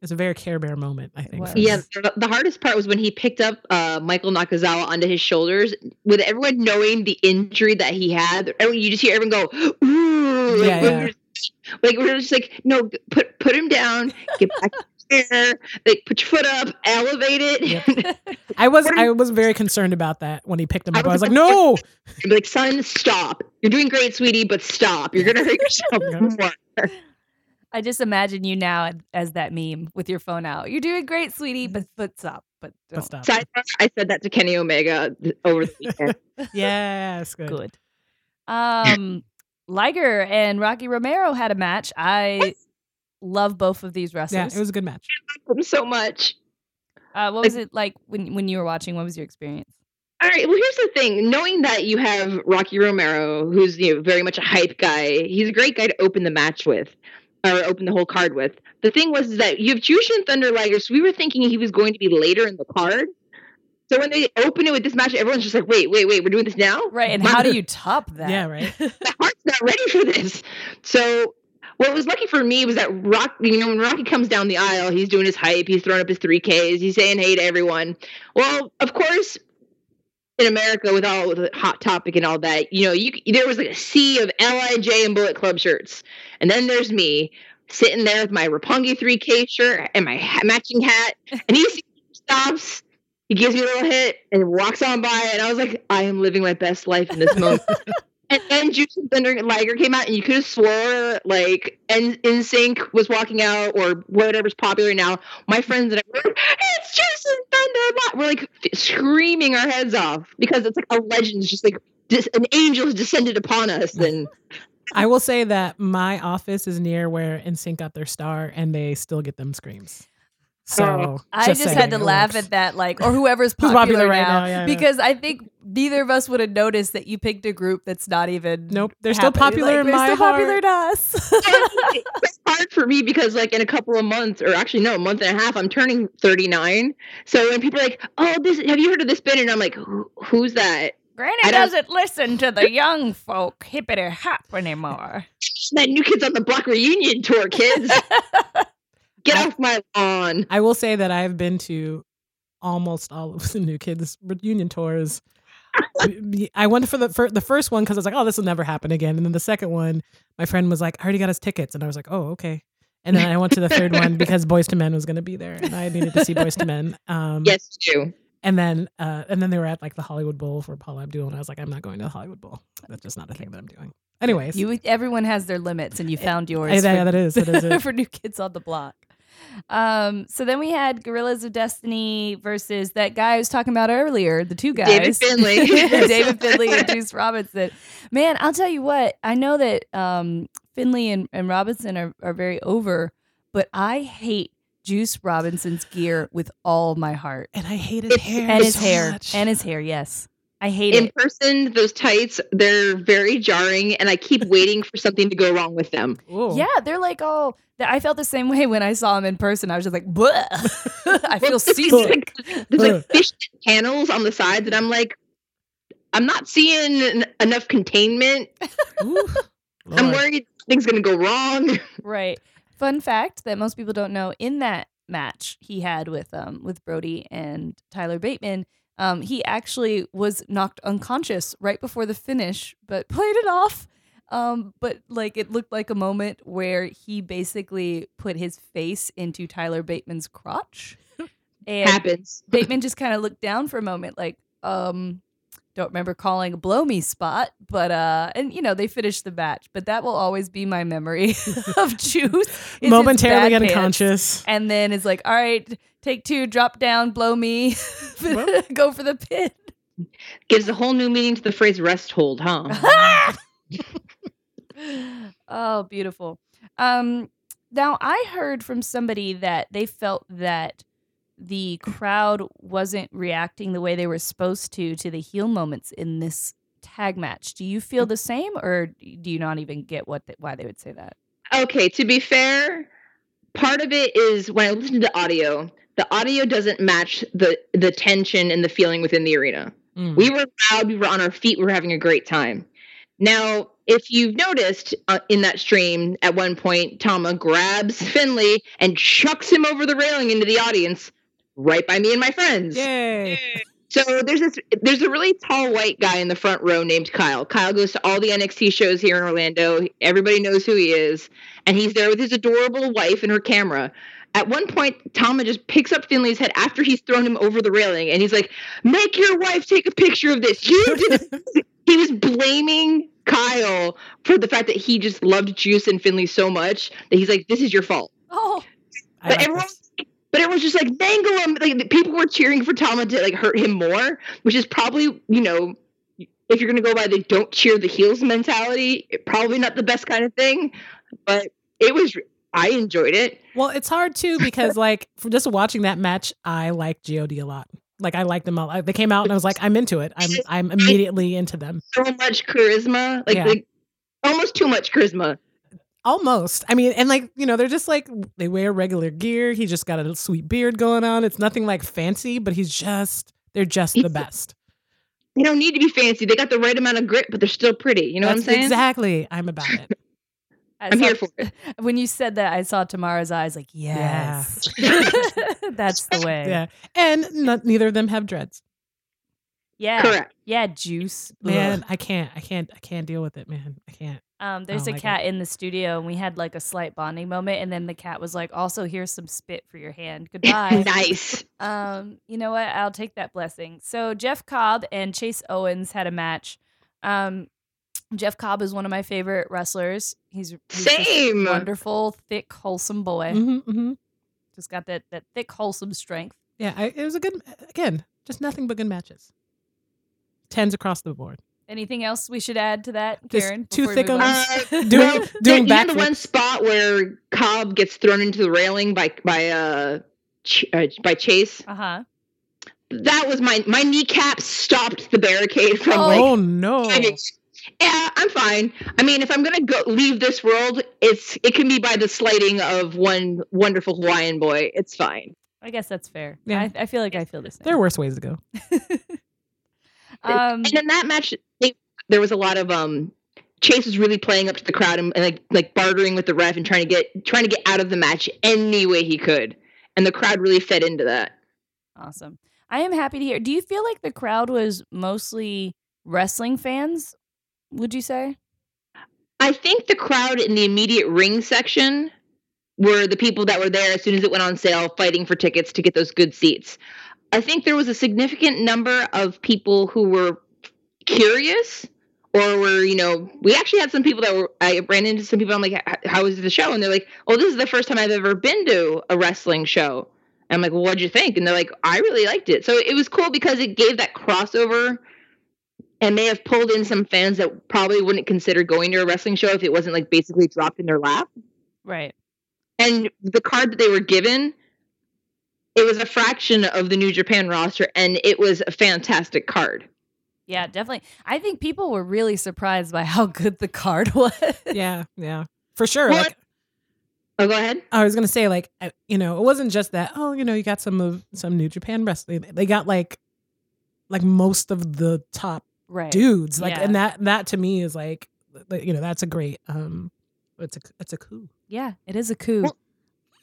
dream. it's a very Care Bear moment, I think. was. yeah, the- the hardest part was when he picked up uh, Michael Nakazawa onto his shoulders, with everyone knowing the injury that he had. Everyone, you just hear everyone go, "Ooh!" Like, Yeah, we're just- like we're just like, no, put put him down, get back to the chair, like put your foot up, elevate it. *laughs* I was What I was very concerned about that when he picked him up. I was was like, like, no. Like, son, stop. You're doing great, sweetie, but stop. You're gonna hurt yourself *laughs* more. I just imagine you now as that meme with your phone out. You're doing great, sweetie, but *laughs* but stop. But But don't. stop. Sidebar, I said that to Kenny Omega over the weekend. *laughs* Yes, good. Good. Um, Liger and Rocky Romero had a match. I love both of these Yeah, wrestlers. it was a good match. Him so much. uh, what was it like when when you were watching? What was your experience? All right. Well, here's the thing. Knowing that you have Rocky Romero, who's you know very much a hype guy, he's a great guy to open the match with, or open the whole card with. The thing was is that you have Jushin Thunder Liger, so we were thinking he was going to be later in the card. So when they open it with this match, everyone's just like, "Wait, wait, wait, we're doing this now?" Right, and My- how do you top that? Yeah, right. *laughs* my heart's not ready for this. So what was lucky for me was that Rock, you know, when Rocky comes down the aisle, he's doing his hype, he's throwing up his three Ks, he's saying hey to everyone. Well, of course, in America with all the hot topic and all that, you know, you there was like a sea of Lij and Bullet Club shirts, and then there's me sitting there with my Roppongi 3K shirt and my matching hat, *laughs* and he stops. He gives me a little hit and walks on by, and I was like, I am living my best life in this *laughs* moment. And then and Thunder Liger came out, and you could have swore like and NSYNC was walking out or whatever's popular now. My friends and I were it's and Thunder. Li-" We're like f- screaming our heads off because it's like a legend's just like dis- an angel has descended upon us. And I will say that my office is near where NSYNC got their star, and they still get them screams. So oh, I just, saying, had to laugh works. at that, like, or whoever's *laughs* Who's popular, popular right now, now, yeah, I know. because I think neither of us would have noticed that you picked a group that's not even. Nope, they're still popular Like, in they're my still heart. popular to us. *laughs* it's hard for me because like in a couple of months or actually no a month and a half i'm turning 39 so when people are like oh this have you heard of this band and i'm like who's that Granny doesn't listen to the young folk hippity hop anymore. *laughs* that new kids on the block reunion tour kids get I- off my lawn I will say that I've been to almost all of the new kids reunion tours. *laughs* I went for the for the first one because I was like, oh, this will never happen again. And then the second one, my friend was like, I already got us tickets, and I was like, oh, okay. And then I went to the third one *laughs* because Boyz II Men was going to be there, and I needed to see Boyz II Men. Um, yes you And then uh, and then they were at like the Hollywood Bowl for Paula Abdul, and I was like, I'm not going to the Hollywood Bowl. That's just not a thing that I'm doing. Anyways, You everyone has their limits, and you found yours. Eh, yeah, for- that is that is *laughs* it. for New Kids on the Block. Um, so then we had Guerrillas of Destiny versus that guy I was talking about earlier, the two guys, *laughs* David Finlay. *laughs* David Finlay and Juice Robinson. Man, I'll tell you what, I know that um, Finlay and, and Robinson are, are very over, but I hate Juice Robinson's gear with all my heart. and I hate his hair And his so hair. much. And his hair, yes. I hate In it. person, those tights, they're very jarring, and I keep waiting for something to go wrong with them. Ooh. Yeah, they're like, oh, I felt the same way when I saw him in person. I was just like, Bleh. *laughs* I feel Well, it's seasick. like- There's like fish panels on the sides, and I'm like, I'm not seeing en- enough containment. Ooh. I'm worried things gonna go wrong. *laughs* Right. Fun fact that most people don't know: in that match he had with um with Brody and Tyler Bateman, um he actually was knocked unconscious right before the finish, but *laughs* played it off. Um, but like it looked like a moment where he basically put his face into Tyler Bateman's crotch, *laughs* and Happens. Bateman just kind of looked down for a moment, like, um, don't remember calling a blow me spot, but uh, and you know they finished the match, but that will always be my memory *laughs* of *laughs* Juice. momentarily bad pants. unconscious. and then it's like, all right, take two, drop down, blow me, Well- *laughs* go for the pin. Gives a whole new meaning to the phrase rest hold, huh? oh, beautiful. Um, now I heard from somebody that they felt that the crowd wasn't reacting the way they were supposed to to the heel moments in this tag match. Do you feel the same, or do you not even get what the, why they would say that? Okay, to be fair, part of it is when I listen to the audio, the audio doesn't match the the tension and the feeling within the arena. Mm. We were loud, we were on our feet, we were having a great time. Now, if you've noticed uh, in that stream, at one point, Tama grabs Finlay and chucks him over the railing into the audience, right by me and my friends. Yay. So there's this there's a really tall white guy in the front row named Kyle. Kyle goes to all the NXT shows here in Orlando. Everybody knows who he is. And he's there with his adorable wife and her camera. At one point, Tama just picks up Finlay's head after he's thrown him over the railing and he's like, Make your wife take a picture of this. You did *laughs* he was blaming Kyle for the fact that he just loved Juice and Finlay so much that he's like, This is your fault. Oh, But like everyone this. But everyone's just like mangle him. Like the people were cheering for Tama to like hurt him more, which is probably you know, if you're gonna go by the don't cheer the heels mentality, probably not the best kind of thing. But it was, I enjoyed it. Well, it's hard too because *laughs* like for just watching that match, I like God a lot. Like I like them all. They came out and I was like, I'm into it. I'm *laughs* I'm immediately into them. So much charisma, like, Yeah. like almost too much charisma. Almost. I mean, and like, you know, they're just like they wear regular gear. He just got a sweet beard going on. It's nothing like fancy, but he's just they're just the best. They don't need to be fancy. They got the right amount of grit, but they're still pretty. You know That's what I'm saying? Exactly. I'm about it. *laughs* I I'm saw- here for it. *laughs* When you said that, I saw Tamara's eyes. Like, yes, *laughs* that's the way. Yeah. And no, neither of them have dreads. yeah, Correct. yeah. Juice, Man, Ugh. I can't. I can't. I can't deal with it, man. I can't. Um, there's a like it. cat in the studio, and we had like a slight bonding moment, and then the cat was like, "Also, here's some spit for your hand. *laughs* Goodbye." nice. um, you know what? I'll take that blessing. So Jeff Cobb and Chase Owens had a match. Um, Jeff Cobb is one of my favorite wrestlers. He's, he's Same. wonderful, thick, wholesome boy. hmm hmm Just got that that thick, wholesome strength. Yeah, I, it was a good. Again, just nothing but good matches. Tens across the board. Anything else we should add to that, Karen? two before we thick on? Uh, *laughs* Doing- well, doing you know the one spot where Cobb gets thrown into the railing by by uh, Ch- uh by Chase. Uh huh. That was my my kneecap stopped the barricade from like. oh no! Yeah, I'm fine. I mean, if I'm gonna go leave this world, it's it can be by the slighting of one wonderful Hawaiian boy. It's fine. I guess that's fair. Yeah. I, I feel like I feel the same. There are worse ways to go. *laughs* um, and in that match, they, there was a lot of um. Chase was really playing up to the crowd and, and like like bartering with the ref and trying to get trying to get out of the match any way he could, and the crowd really fed into that. awesome. I am happy to hear. Do you feel like the crowd was mostly wrestling fans? Would you say? I think the crowd in the immediate ring section were the people that were there as soon as it went on sale, fighting for tickets to get those good seats. I think there was a significant number of people who were curious or were you know we actually had some people that were i ran into some people i'm like how was the show? And they're like oh this is the first time i've ever been to a wrestling show. And i'm like well what'd you think? And they're like i really liked it. So it was cool because it gave that crossover and may have pulled in some fans that probably wouldn't consider going to a wrestling show if it wasn't like basically dropped in their lap. Right. and the card that they were given it was a fraction of the new japan roster and it was a fantastic card Yeah, definitely. I think people were really surprised by how good the card *laughs* was. Yeah, yeah, for sure. Well, Like oh go ahead I was gonna say, like uh, you know, it wasn't just that. Oh, you know, you got some of some New Japan wrestling. They got like, like most of the top Right. dudes. Like, Yeah. and that that to me is like, like, you know, that's a great. um It's a it's a coup. Yeah, it is a coup. Well-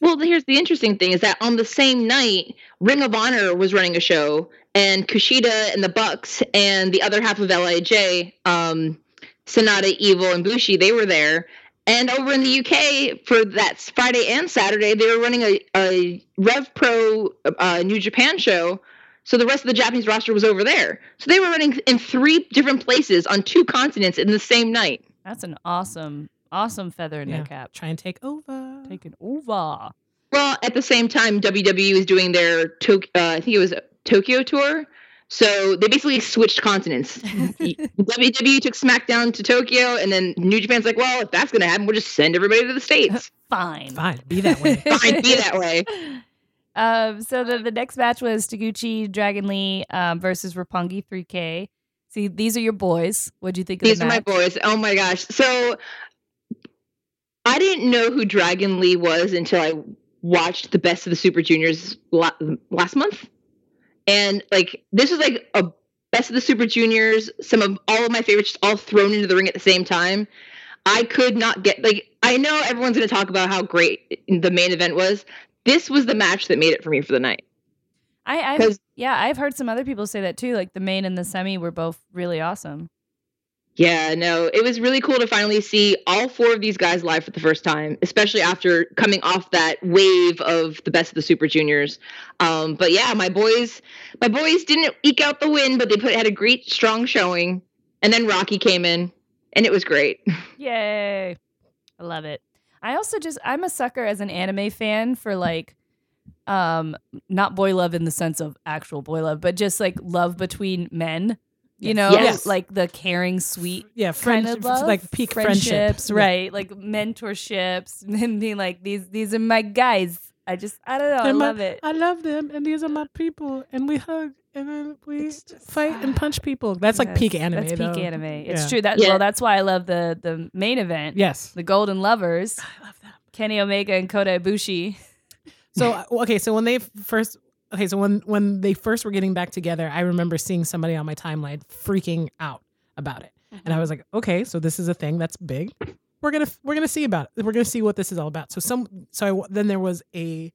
Well, here's the interesting thing is that on the same night, Ring of Honor was running a show, and Kushida and the Bucks and the other half of Lij, um, Sanada, Evil, and Bushi, they were there. And over in the UK for that Friday and Saturday, they were running a, a Rev Pro uh, New Japan show. So the rest of the Japanese roster was over there. So they were running in three different places on two continents in the same night. That's an awesome, awesome feather in Yeah. their cap. Try and take over. Taking over. Well, at the same time, WWE was doing their Tok- uh, I think it was Tokyo tour. So they basically switched continents. *laughs* WWE took SmackDown to Tokyo, and then New Japan's like, well, if that's going to happen, we'll just send everybody to the States. *laughs* Fine. Fine, be that way. *laughs* Fine, be that way. Um, so the, the next match was Taguchi Dragon Lee um, versus Roppongi 3K. See, these are your boys. What do you think of These the are my boys. Oh my gosh. So I didn't know who Dragon Lee was until I watched the Best of the Super Juniors last month. And like this was like a Best of the Super Juniors, some of all of my favorites all thrown into the ring at the same time. I could not get like I know everyone's going to talk about how great the main event was. This was the match that made it for me for the night. I, I've, 'Cause- yeah, I've heard some other people say that too. Like the main and the semi were both really awesome. Yeah, no, it was really cool to finally see all four of these guys live for the first time, especially after coming off that wave of the best of the Super Juniors. Um, but yeah, my boys, my boys didn't eke out the win, but they put had a great strong showing. And then Rocky came in, and it was great. *laughs* Yay. I love it. I also just I'm a sucker as an anime fan for like um not boy love in the sense of actual boy love, but just like love between men. You know, Yes. like the caring, sweet Yeah, kind friendship, of love, like peak friendship. friendships, Yeah. right? Like mentorships, *laughs* and being like these these are my guys. I just I don't know, I They're my- love it. I love them, and these are my people, and we hug, and then we just- fight and punch people. That's like peak anime. That's though. peak anime. It's Yeah. true. That Yeah. well, that's why I love the the main event, Yes, the Golden Lovers, I love them. Kenny Omega and Kota Ibushi. So uh, okay, so when they first okay, so when when they first were getting back together, I remember seeing somebody on my timeline freaking out about it, and I mm-hmm. was like, okay, so this is a thing that's big. We're gonna we're gonna see about it. We're gonna see what this is all about. So some so I, then there was a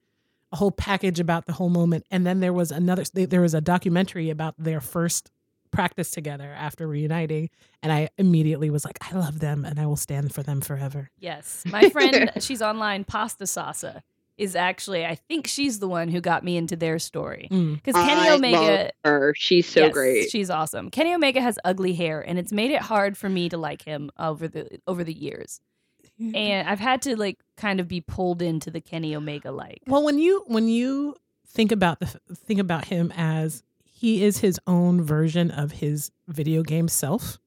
a whole package about the whole moment, and then there was another. There was a documentary about their first practice together after reuniting, and I immediately was like, I love them, and I will stand for them forever. Yes. My friend, *laughs* she's online, Pasta Sasa, is actually, I think she's the one who got me into their story. Mm. Because Kenny I Omega. love her. She's so yes, great. She's awesome. Kenny Omega has ugly hair, and it's made it hard for me to like him over the over the years. *laughs* And I've had to like kind of be pulled into the Kenny Omega like. Well, when you when you think about the think about him as he is his own version of his video game self,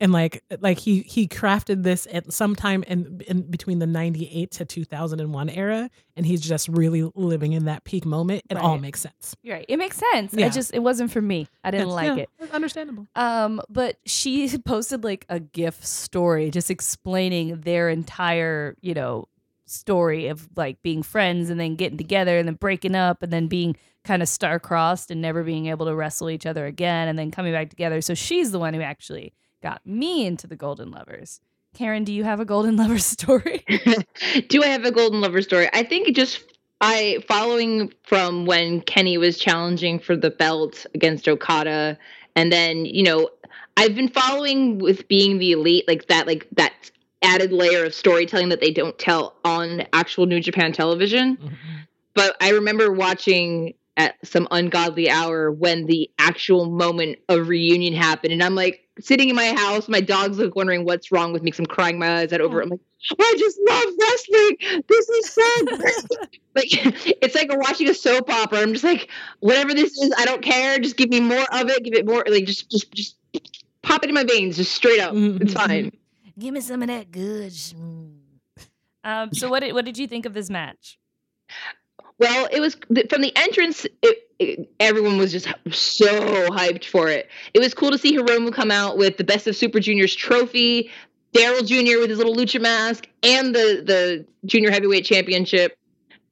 and like like he he crafted this at some time in in between the ninety eight to two thousand and one era, and he's just really living in that peak moment. It all makes sense. You're right. It makes sense. Yeah. It just it wasn't for me. I didn't Yes, like yeah, it. it's Understandable. Um, but she *laughs* posted like a GIF story just explaining their entire, you know, story of like being friends and then getting together and then breaking up and then being kind of star-crossed and never being able to wrestle each other again and then coming back together. So she's the one who actually got me into the Golden Lovers. Karen, do you have a Golden *laughs* Lovers story? *laughs* Do I have a golden lover story? I think just I following from when Kenny was challenging for the belt against Okada, and then you know I've been following with being the elite like that, like that added layer of storytelling that they don't tell on actual New Japan television. Mm-hmm. But I remember watching at some ungodly hour when the actual moment of reunion happened. And I'm like sitting in my house, my dog's like wondering what's wrong with me because I'm crying my eyes out over. it. I'm like, I just love wrestling. This is so great. *laughs* like *laughs* it's like watching a soap opera. I'm just like, whatever this is, I don't care. Just give me more of it. Give it more. Like just just just pop it in my veins, just straight up. It's fine. *laughs* Give me some of that good. Um, so what did what did you think of this match? Well, it was from the entrance. It, it, everyone was just so hyped for it. It was cool to see Hiromu come out with the Best of Super Juniors trophy, Daryl Jr. with his little lucha mask, and the the Junior Heavyweight Championship.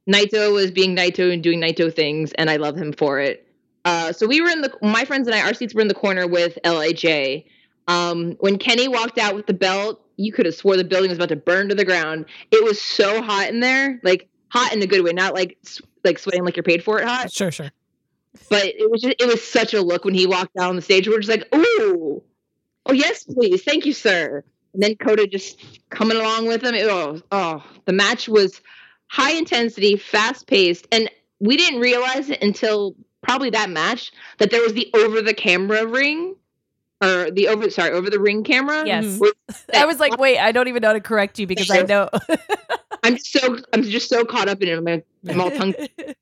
Naito was being Naito and doing Naito things, and I love him for it. Uh, so we were in the my friends and I, our seats were in the corner with Lij. Um, when Kenny walked out with the belt, you could have swore the building was about to burn to the ground. It was so hot in there, like hot in the good way, not like like sweating like you're paid for it hot. Sure, sure. But it was just, it was such a look when he walked down the stage. We're just like, ooh, oh yes, please, thank you, sir. And then Kota just coming along with him. It- oh, oh, the match was high intensity, fast paced, and we didn't realize it until probably that match that there was the over the camera ring. Or the over sorry over the ring camera. Yes. *laughs* I was like, *laughs* wait, I don't even know how to correct you because I know. *laughs* I'm just so I'm just so caught up in it. I'm, like, I'm all tongue. *laughs*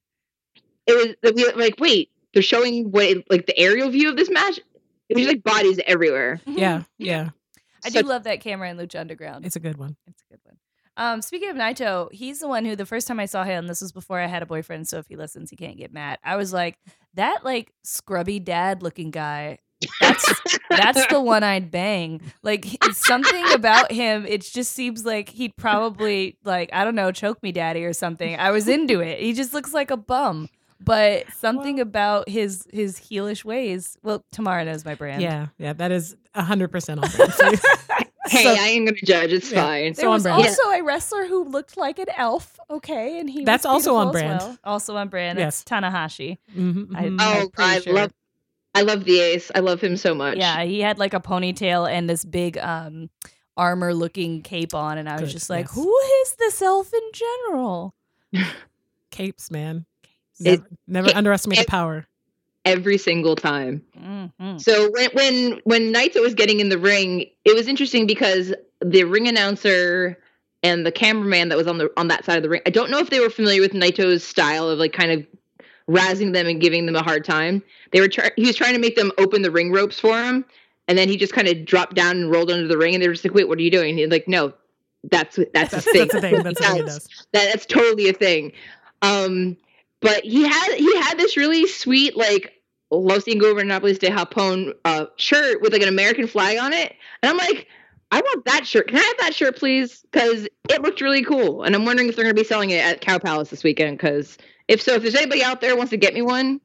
It was we like wait they're showing what like the aerial view of this match. It was like bodies everywhere. *laughs* Yeah, yeah. I do love that camera in Lucha Underground. It's a good one. It's a good one. Um, speaking of Naito, he's the one who the first time I saw him, this was before I had a boyfriend, so if he listens, he can't get mad. I was like, that like scrubby dad looking guy. That's that's the *laughs* one I'd bang. Like it's something about him, it just seems like he'd probably like, I don't know, choke me daddy or something. I was into it. He just looks like a bum. But something about his his heelish ways. Well, Tamara knows my brand. Yeah, yeah. That is hundred percent on brand. for *laughs* hey, So- I ain't gonna judge. It's Yeah. fine. So There on was brand. also a wrestler who looked like an elf. Okay, and he That's was also on brand. well. Also on brand. Yes. It's Tanahashi. Mhm, I- mhm. I'm Oh, pretty I sure. love, I love the Ace. I love him so much. Yeah, he had like a ponytail and this big um armor looking cape on, and I was Good, just like, yes. who is this elf in general? *laughs* capes, man. It- Never, never it- underestimate it- the power. every single time. Mhm. So when when when Naito was getting in the ring, it was interesting because the ring announcer and the cameraman that was on the on that side of the ring, I don't know if they were familiar with Naito's style of like kind of razzing them and giving them a hard time. They were try- he was trying to make them open the ring ropes for him, and then he just kind of dropped down and rolled under the ring, and they were just like, "Wait, what are you doing?" And he's like, "No, that's that's That's, his thing. that's a thing. That's does. that that's totally a thing. Um, but he had he had this really sweet like Los Ingobernables de Japón uh, shirt with like an American flag on it, and I'm like, I want that shirt. Can I have that shirt, please? Because it looked really cool, and I'm wondering if they're going to be selling it at Cow Palace this weekend. Because if so, if there's anybody out there who wants to get me one,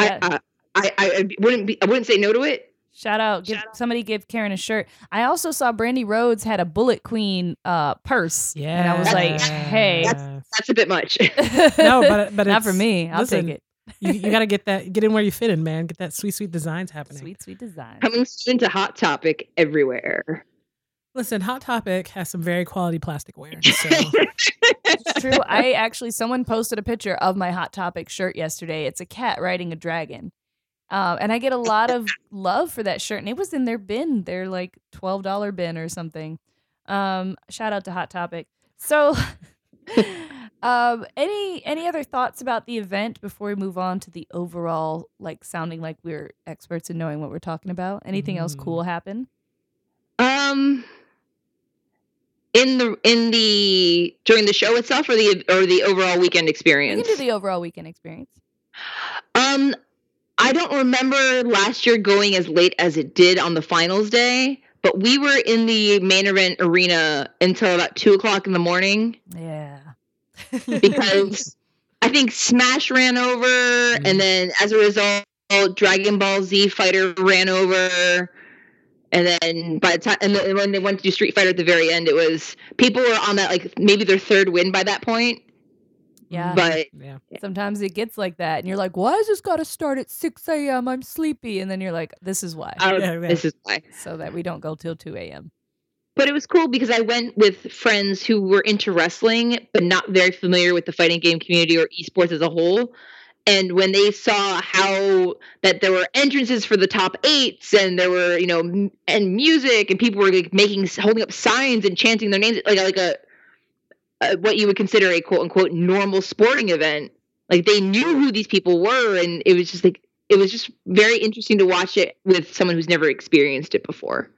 Yeah. I, uh, I I I wouldn't be I wouldn't say no to it. Shout out! Give somebody give Karen a shirt. I also saw Brandy Rhodes had a Bullet Queen uh purse. Yeah. and I was like, hey, That's a bit much. *laughs* no, but but not it's- for me. I'll listen, take it. you, you got to get that, get in where you fit in, man. Get that sweet, sweet designs happening. Sweet, sweet design. Coming soon to Hot Topic everywhere. Listen, Hot Topic has some very quality plasticware. *laughs* So It's true. I actually, someone posted a picture of my Hot Topic shirt yesterday. It's a cat riding a dragon. Um, and I get a lot of love for that shirt. And it was in their bin, their like $12 bin or something. Um, shout out to Hot Topic. So, *laughs* um, any any other thoughts about the event before we move on to the overall, like sounding like we're experts in knowing what we're talking about? Anything else Mm. cool happen? Um, in the in the during the show itself, or the or the overall weekend We experience. can do the overall weekend experience. um, I don't remember last year going as late as it did on the finals day, but we were in the main event arena until about two o'clock in the morning Yeah. *laughs* because I think Smash ran over, Mhm. and then as a result, Dragon Ball Z Fighter ran over. And then by the time, and then when they went to do Street Fighter at the very end, it was people were on that like maybe their third win by that point. Yeah. But yeah, Sometimes it gets like that, and you're like, "Why is this got to start at 6 a.m.? I'm sleepy." And then you're like, "This is why," I, Yeah, yeah. this is why. so that we don't go till 2 a.m. But it was cool because I went with friends who were into wrestling but not very familiar with the fighting game community or esports as a whole. And when they saw how that there were entrances for the top eights and there were you know m- and music and people were like making holding up signs and chanting their names like like a, a what you would consider a quote unquote normal sporting event like they knew who these people were and it was just like it was just very interesting to watch it with someone who's never experienced it before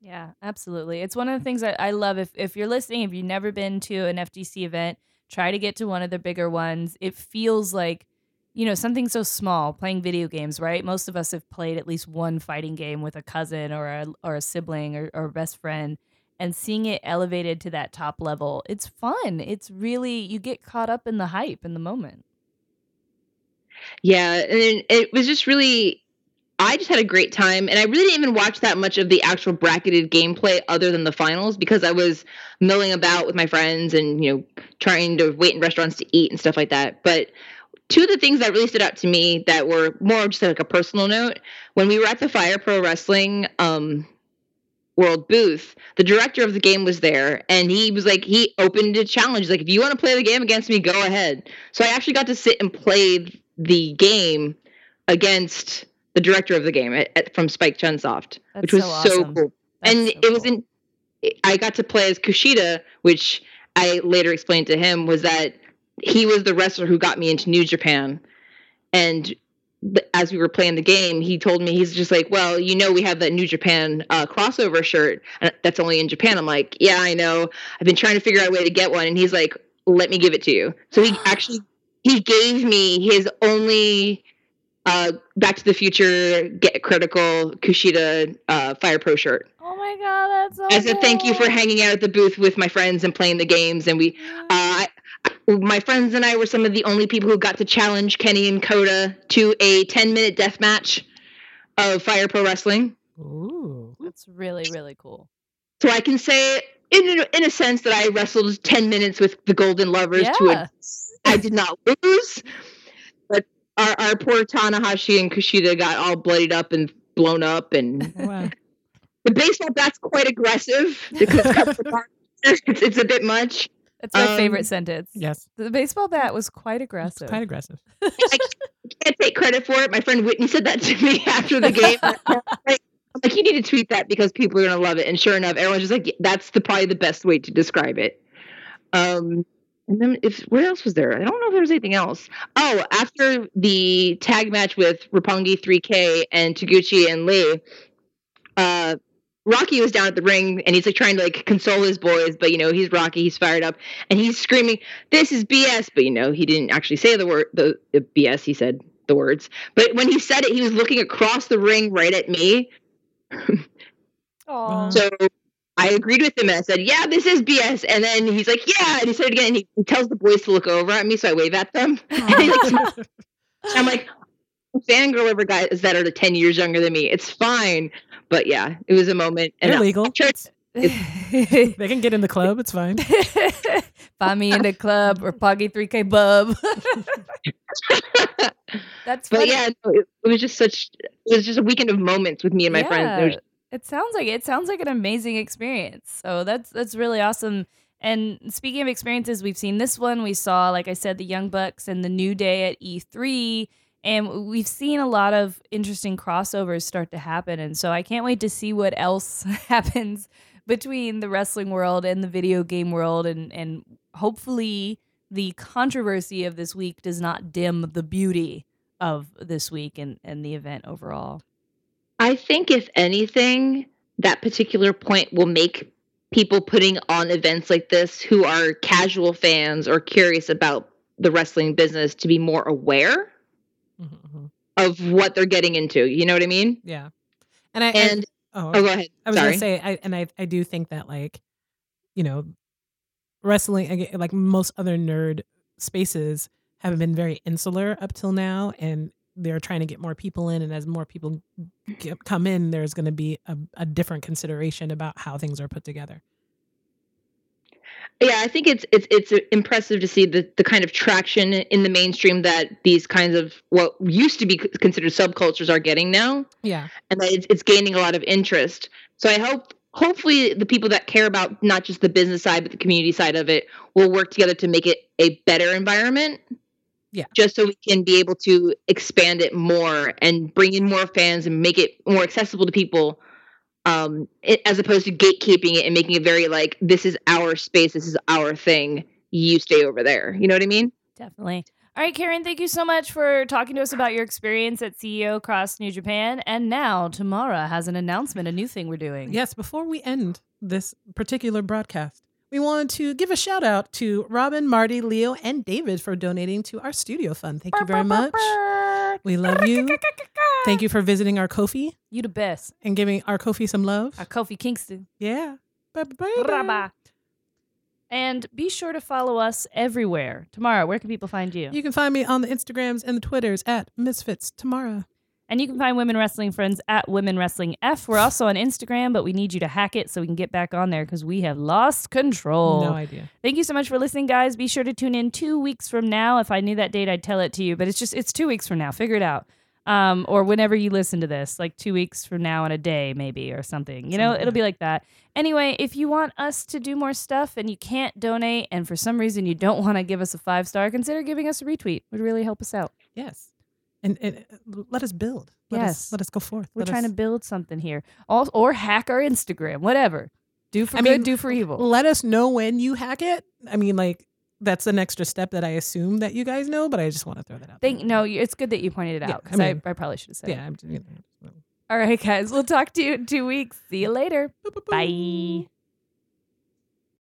Yeah, absolutely. It's one of the things that I love. If if you're listening, if you've never been to an fgc event, try to get to one of the bigger ones. It feels like, you know, something so small, playing video games, right? Most of us have played at least one fighting game with a cousin or a or a sibling or, or a best friend. And seeing it elevated to that top level, it's fun. It's really you get caught up in the hype in the moment. Yeah, and it was just really I just had a great time and I really didn't even watch that much of the actual bracketed gameplay other than the finals because I was milling about with my friends and you know trying to wait in restaurants to eat and stuff like that. But two of the things that really stood out to me that were more just like a personal note when we were at the Fire Pro Wrestling um World booth, the director of the game was there and he was like he opened a challenge like if you want to play the game against me go ahead. So I actually got to sit and play the game against the director of the game at, at, from Spike Chunsoft, That's which was so so, cool. That's and so it was cool. in. I got to play as Kushida, which I later explained to him was that he was the wrestler who got me into New Japan, and as we were playing the game, he told me he's just like, "Well, you know, we have that New Japan uh, crossover shirt that's only in Japan." I'm like, "Yeah, I know. I've been trying to figure out a way to get one," and he's like, "Let me give it to you." So he *gasps* actually he gave me his only uh, Back to the Future Get Critical Kushida uh, Fire Pro shirt Oh my god, that's so as a thank you for hanging out at the booth with my friends and playing the games. And we, uh, I- my friends and I were some of the only people who got to challenge Kenny and Kota to a 10 minute death match of Fire Pro Wrestling. Ooh. That's really really cool. So I can say, in a, in a sense, that I wrestled 10 minutes with the Golden Lovers to Yeah. a I did not lose, but our, our poor Tanahashi and Kushida got all bloodied up and blown up, and Wow. the baseball bat's quite aggressive because it's, *laughs* it's a bit much. That's my Um, favorite sentence. yes. The baseball bat was quite It's aggressive. quite aggressive. *laughs* I can't take credit for it. My friend Whitney said that to me *laughs* after the game. *laughs* I'm like, you need to tweet that because people are gonna love it. And sure enough, everyone's just like, "Yeah, that's the probably the best way to describe it. Um, and then if what else was there? I don't know if there was anything else. Oh, after the tag match with Roppongi 3K and Taguchi and Lee, uh, Rocky was down at the ring and he's like trying to like console his boys, but you know he's Rocky, he's fired up, and he's screaming, "This is BS!" But you know he didn't actually say the word the, the BS. He said the words, but when he said it, he was looking across the ring right at me. So I agreed with him and I said, "Yeah, this is BS." And then he's like, "Yeah," and he said it again. And he, he tells the boys to look over at me, so I wave at them. *laughs* And he, like, *laughs* I'm like, fangirl over guys that are the ten years younger than me. It's fine, but yeah, it was a moment. And They're I- legal. *laughs* They can get in the club. It's fine. *laughs* Find me in the club or Poggy 3K Bub. *laughs* That's but yeah, no, it, it was just such. It was just a weekend of moments with me and my friends. It It sounds like it sounds like an amazing experience. So that's that's really awesome. And speaking of experiences, we've seen this one. We saw, like I said, the Young Bucks and the New Day at E3, and we've seen a lot of interesting crossovers start to happen. And so I can't wait to see what else *laughs* happens between the wrestling world and the video game world, and and hopefully the controversy of this week does not dim the beauty of this week and and the event overall. I think if anything, that particular point will make people putting on events like this who are casual fans or curious about the wrestling business to be more aware Mhm, mhm. of what they're getting into. You know what I mean? Yeah. And I And oh, oh, go ahead. I was Sorry. gonna say, I and I I do think that like, you know, wrestling like most other nerd spaces have been very insular up till now, and they're trying to get more people in. And as more people get, come in, there's going to be a, a different consideration about how things are put together. Yeah, I think it's it's it's impressive to see the the kind of traction in the mainstream that these kinds of what used to be considered subcultures are getting now. Yeah. and that it's, it's gaining a lot of interest. So I hope, hopefully, the people that care about not just the business side but the community side of it will work together to make it a better environment. Yeah. Just so we can be able to expand it more and bring in more fans and make it more accessible to people. Um, it, as opposed to gatekeeping it and making it very like this is our space, this is our thing. You stay over there. You know what I mean? Definitely. All right, Karen, thank you so much for talking to us about your experience at CEO Cross New Japan. And now Tamara has an announcement, a new thing we're doing. Yes, before we end this particular broadcast, we want to give a shout out to Robin, Marty, Leo, and David for donating to our studio fund. Thank you very much. We love you. Thank you for visiting our Ko-fi You the best. and giving our Ko-fi some love. Our Kofi Kingston. Yeah. Bye-bye. And be sure to follow us everywhere. Tamara, where can people find you? You can find me on the Instagrams and the Twitters at Misfits Tamara. And you can find Women Wrestling Friends at Women Wrestling F. We're also on Instagram, but we need you to hack it so we can get back on there because we have lost control. No idea. Thank you so much for listening, guys. Be sure to tune in two weeks from now. If I knew that date, I'd tell it to you, but it's just, it's two weeks from now. Figure it out. Um, or whenever you listen to this, like two weeks from now and a day, maybe, or something. You know, it'll be like that. Anyway, if you want us to do more stuff and you can't donate, and for some reason you don't want to give us a five star, consider giving us a retweet. Would really help us out. Yes. And, and uh, let us build. Let Yes. Us, let us go forth. We're Let trying us- to build something here. All, or hack our Instagram, whatever. Do for I good, mean, do for evil. Let us know when you hack it. I mean, like, that's an extra step that I assume that you guys know, but I just want to throw that out. Thank there. no, it's good that you pointed it Yeah, out because I I, mean- I, probably should have said it. Yeah. I'm, you know, All right, guys. We'll talk to you in two weeks. See you later. Bye.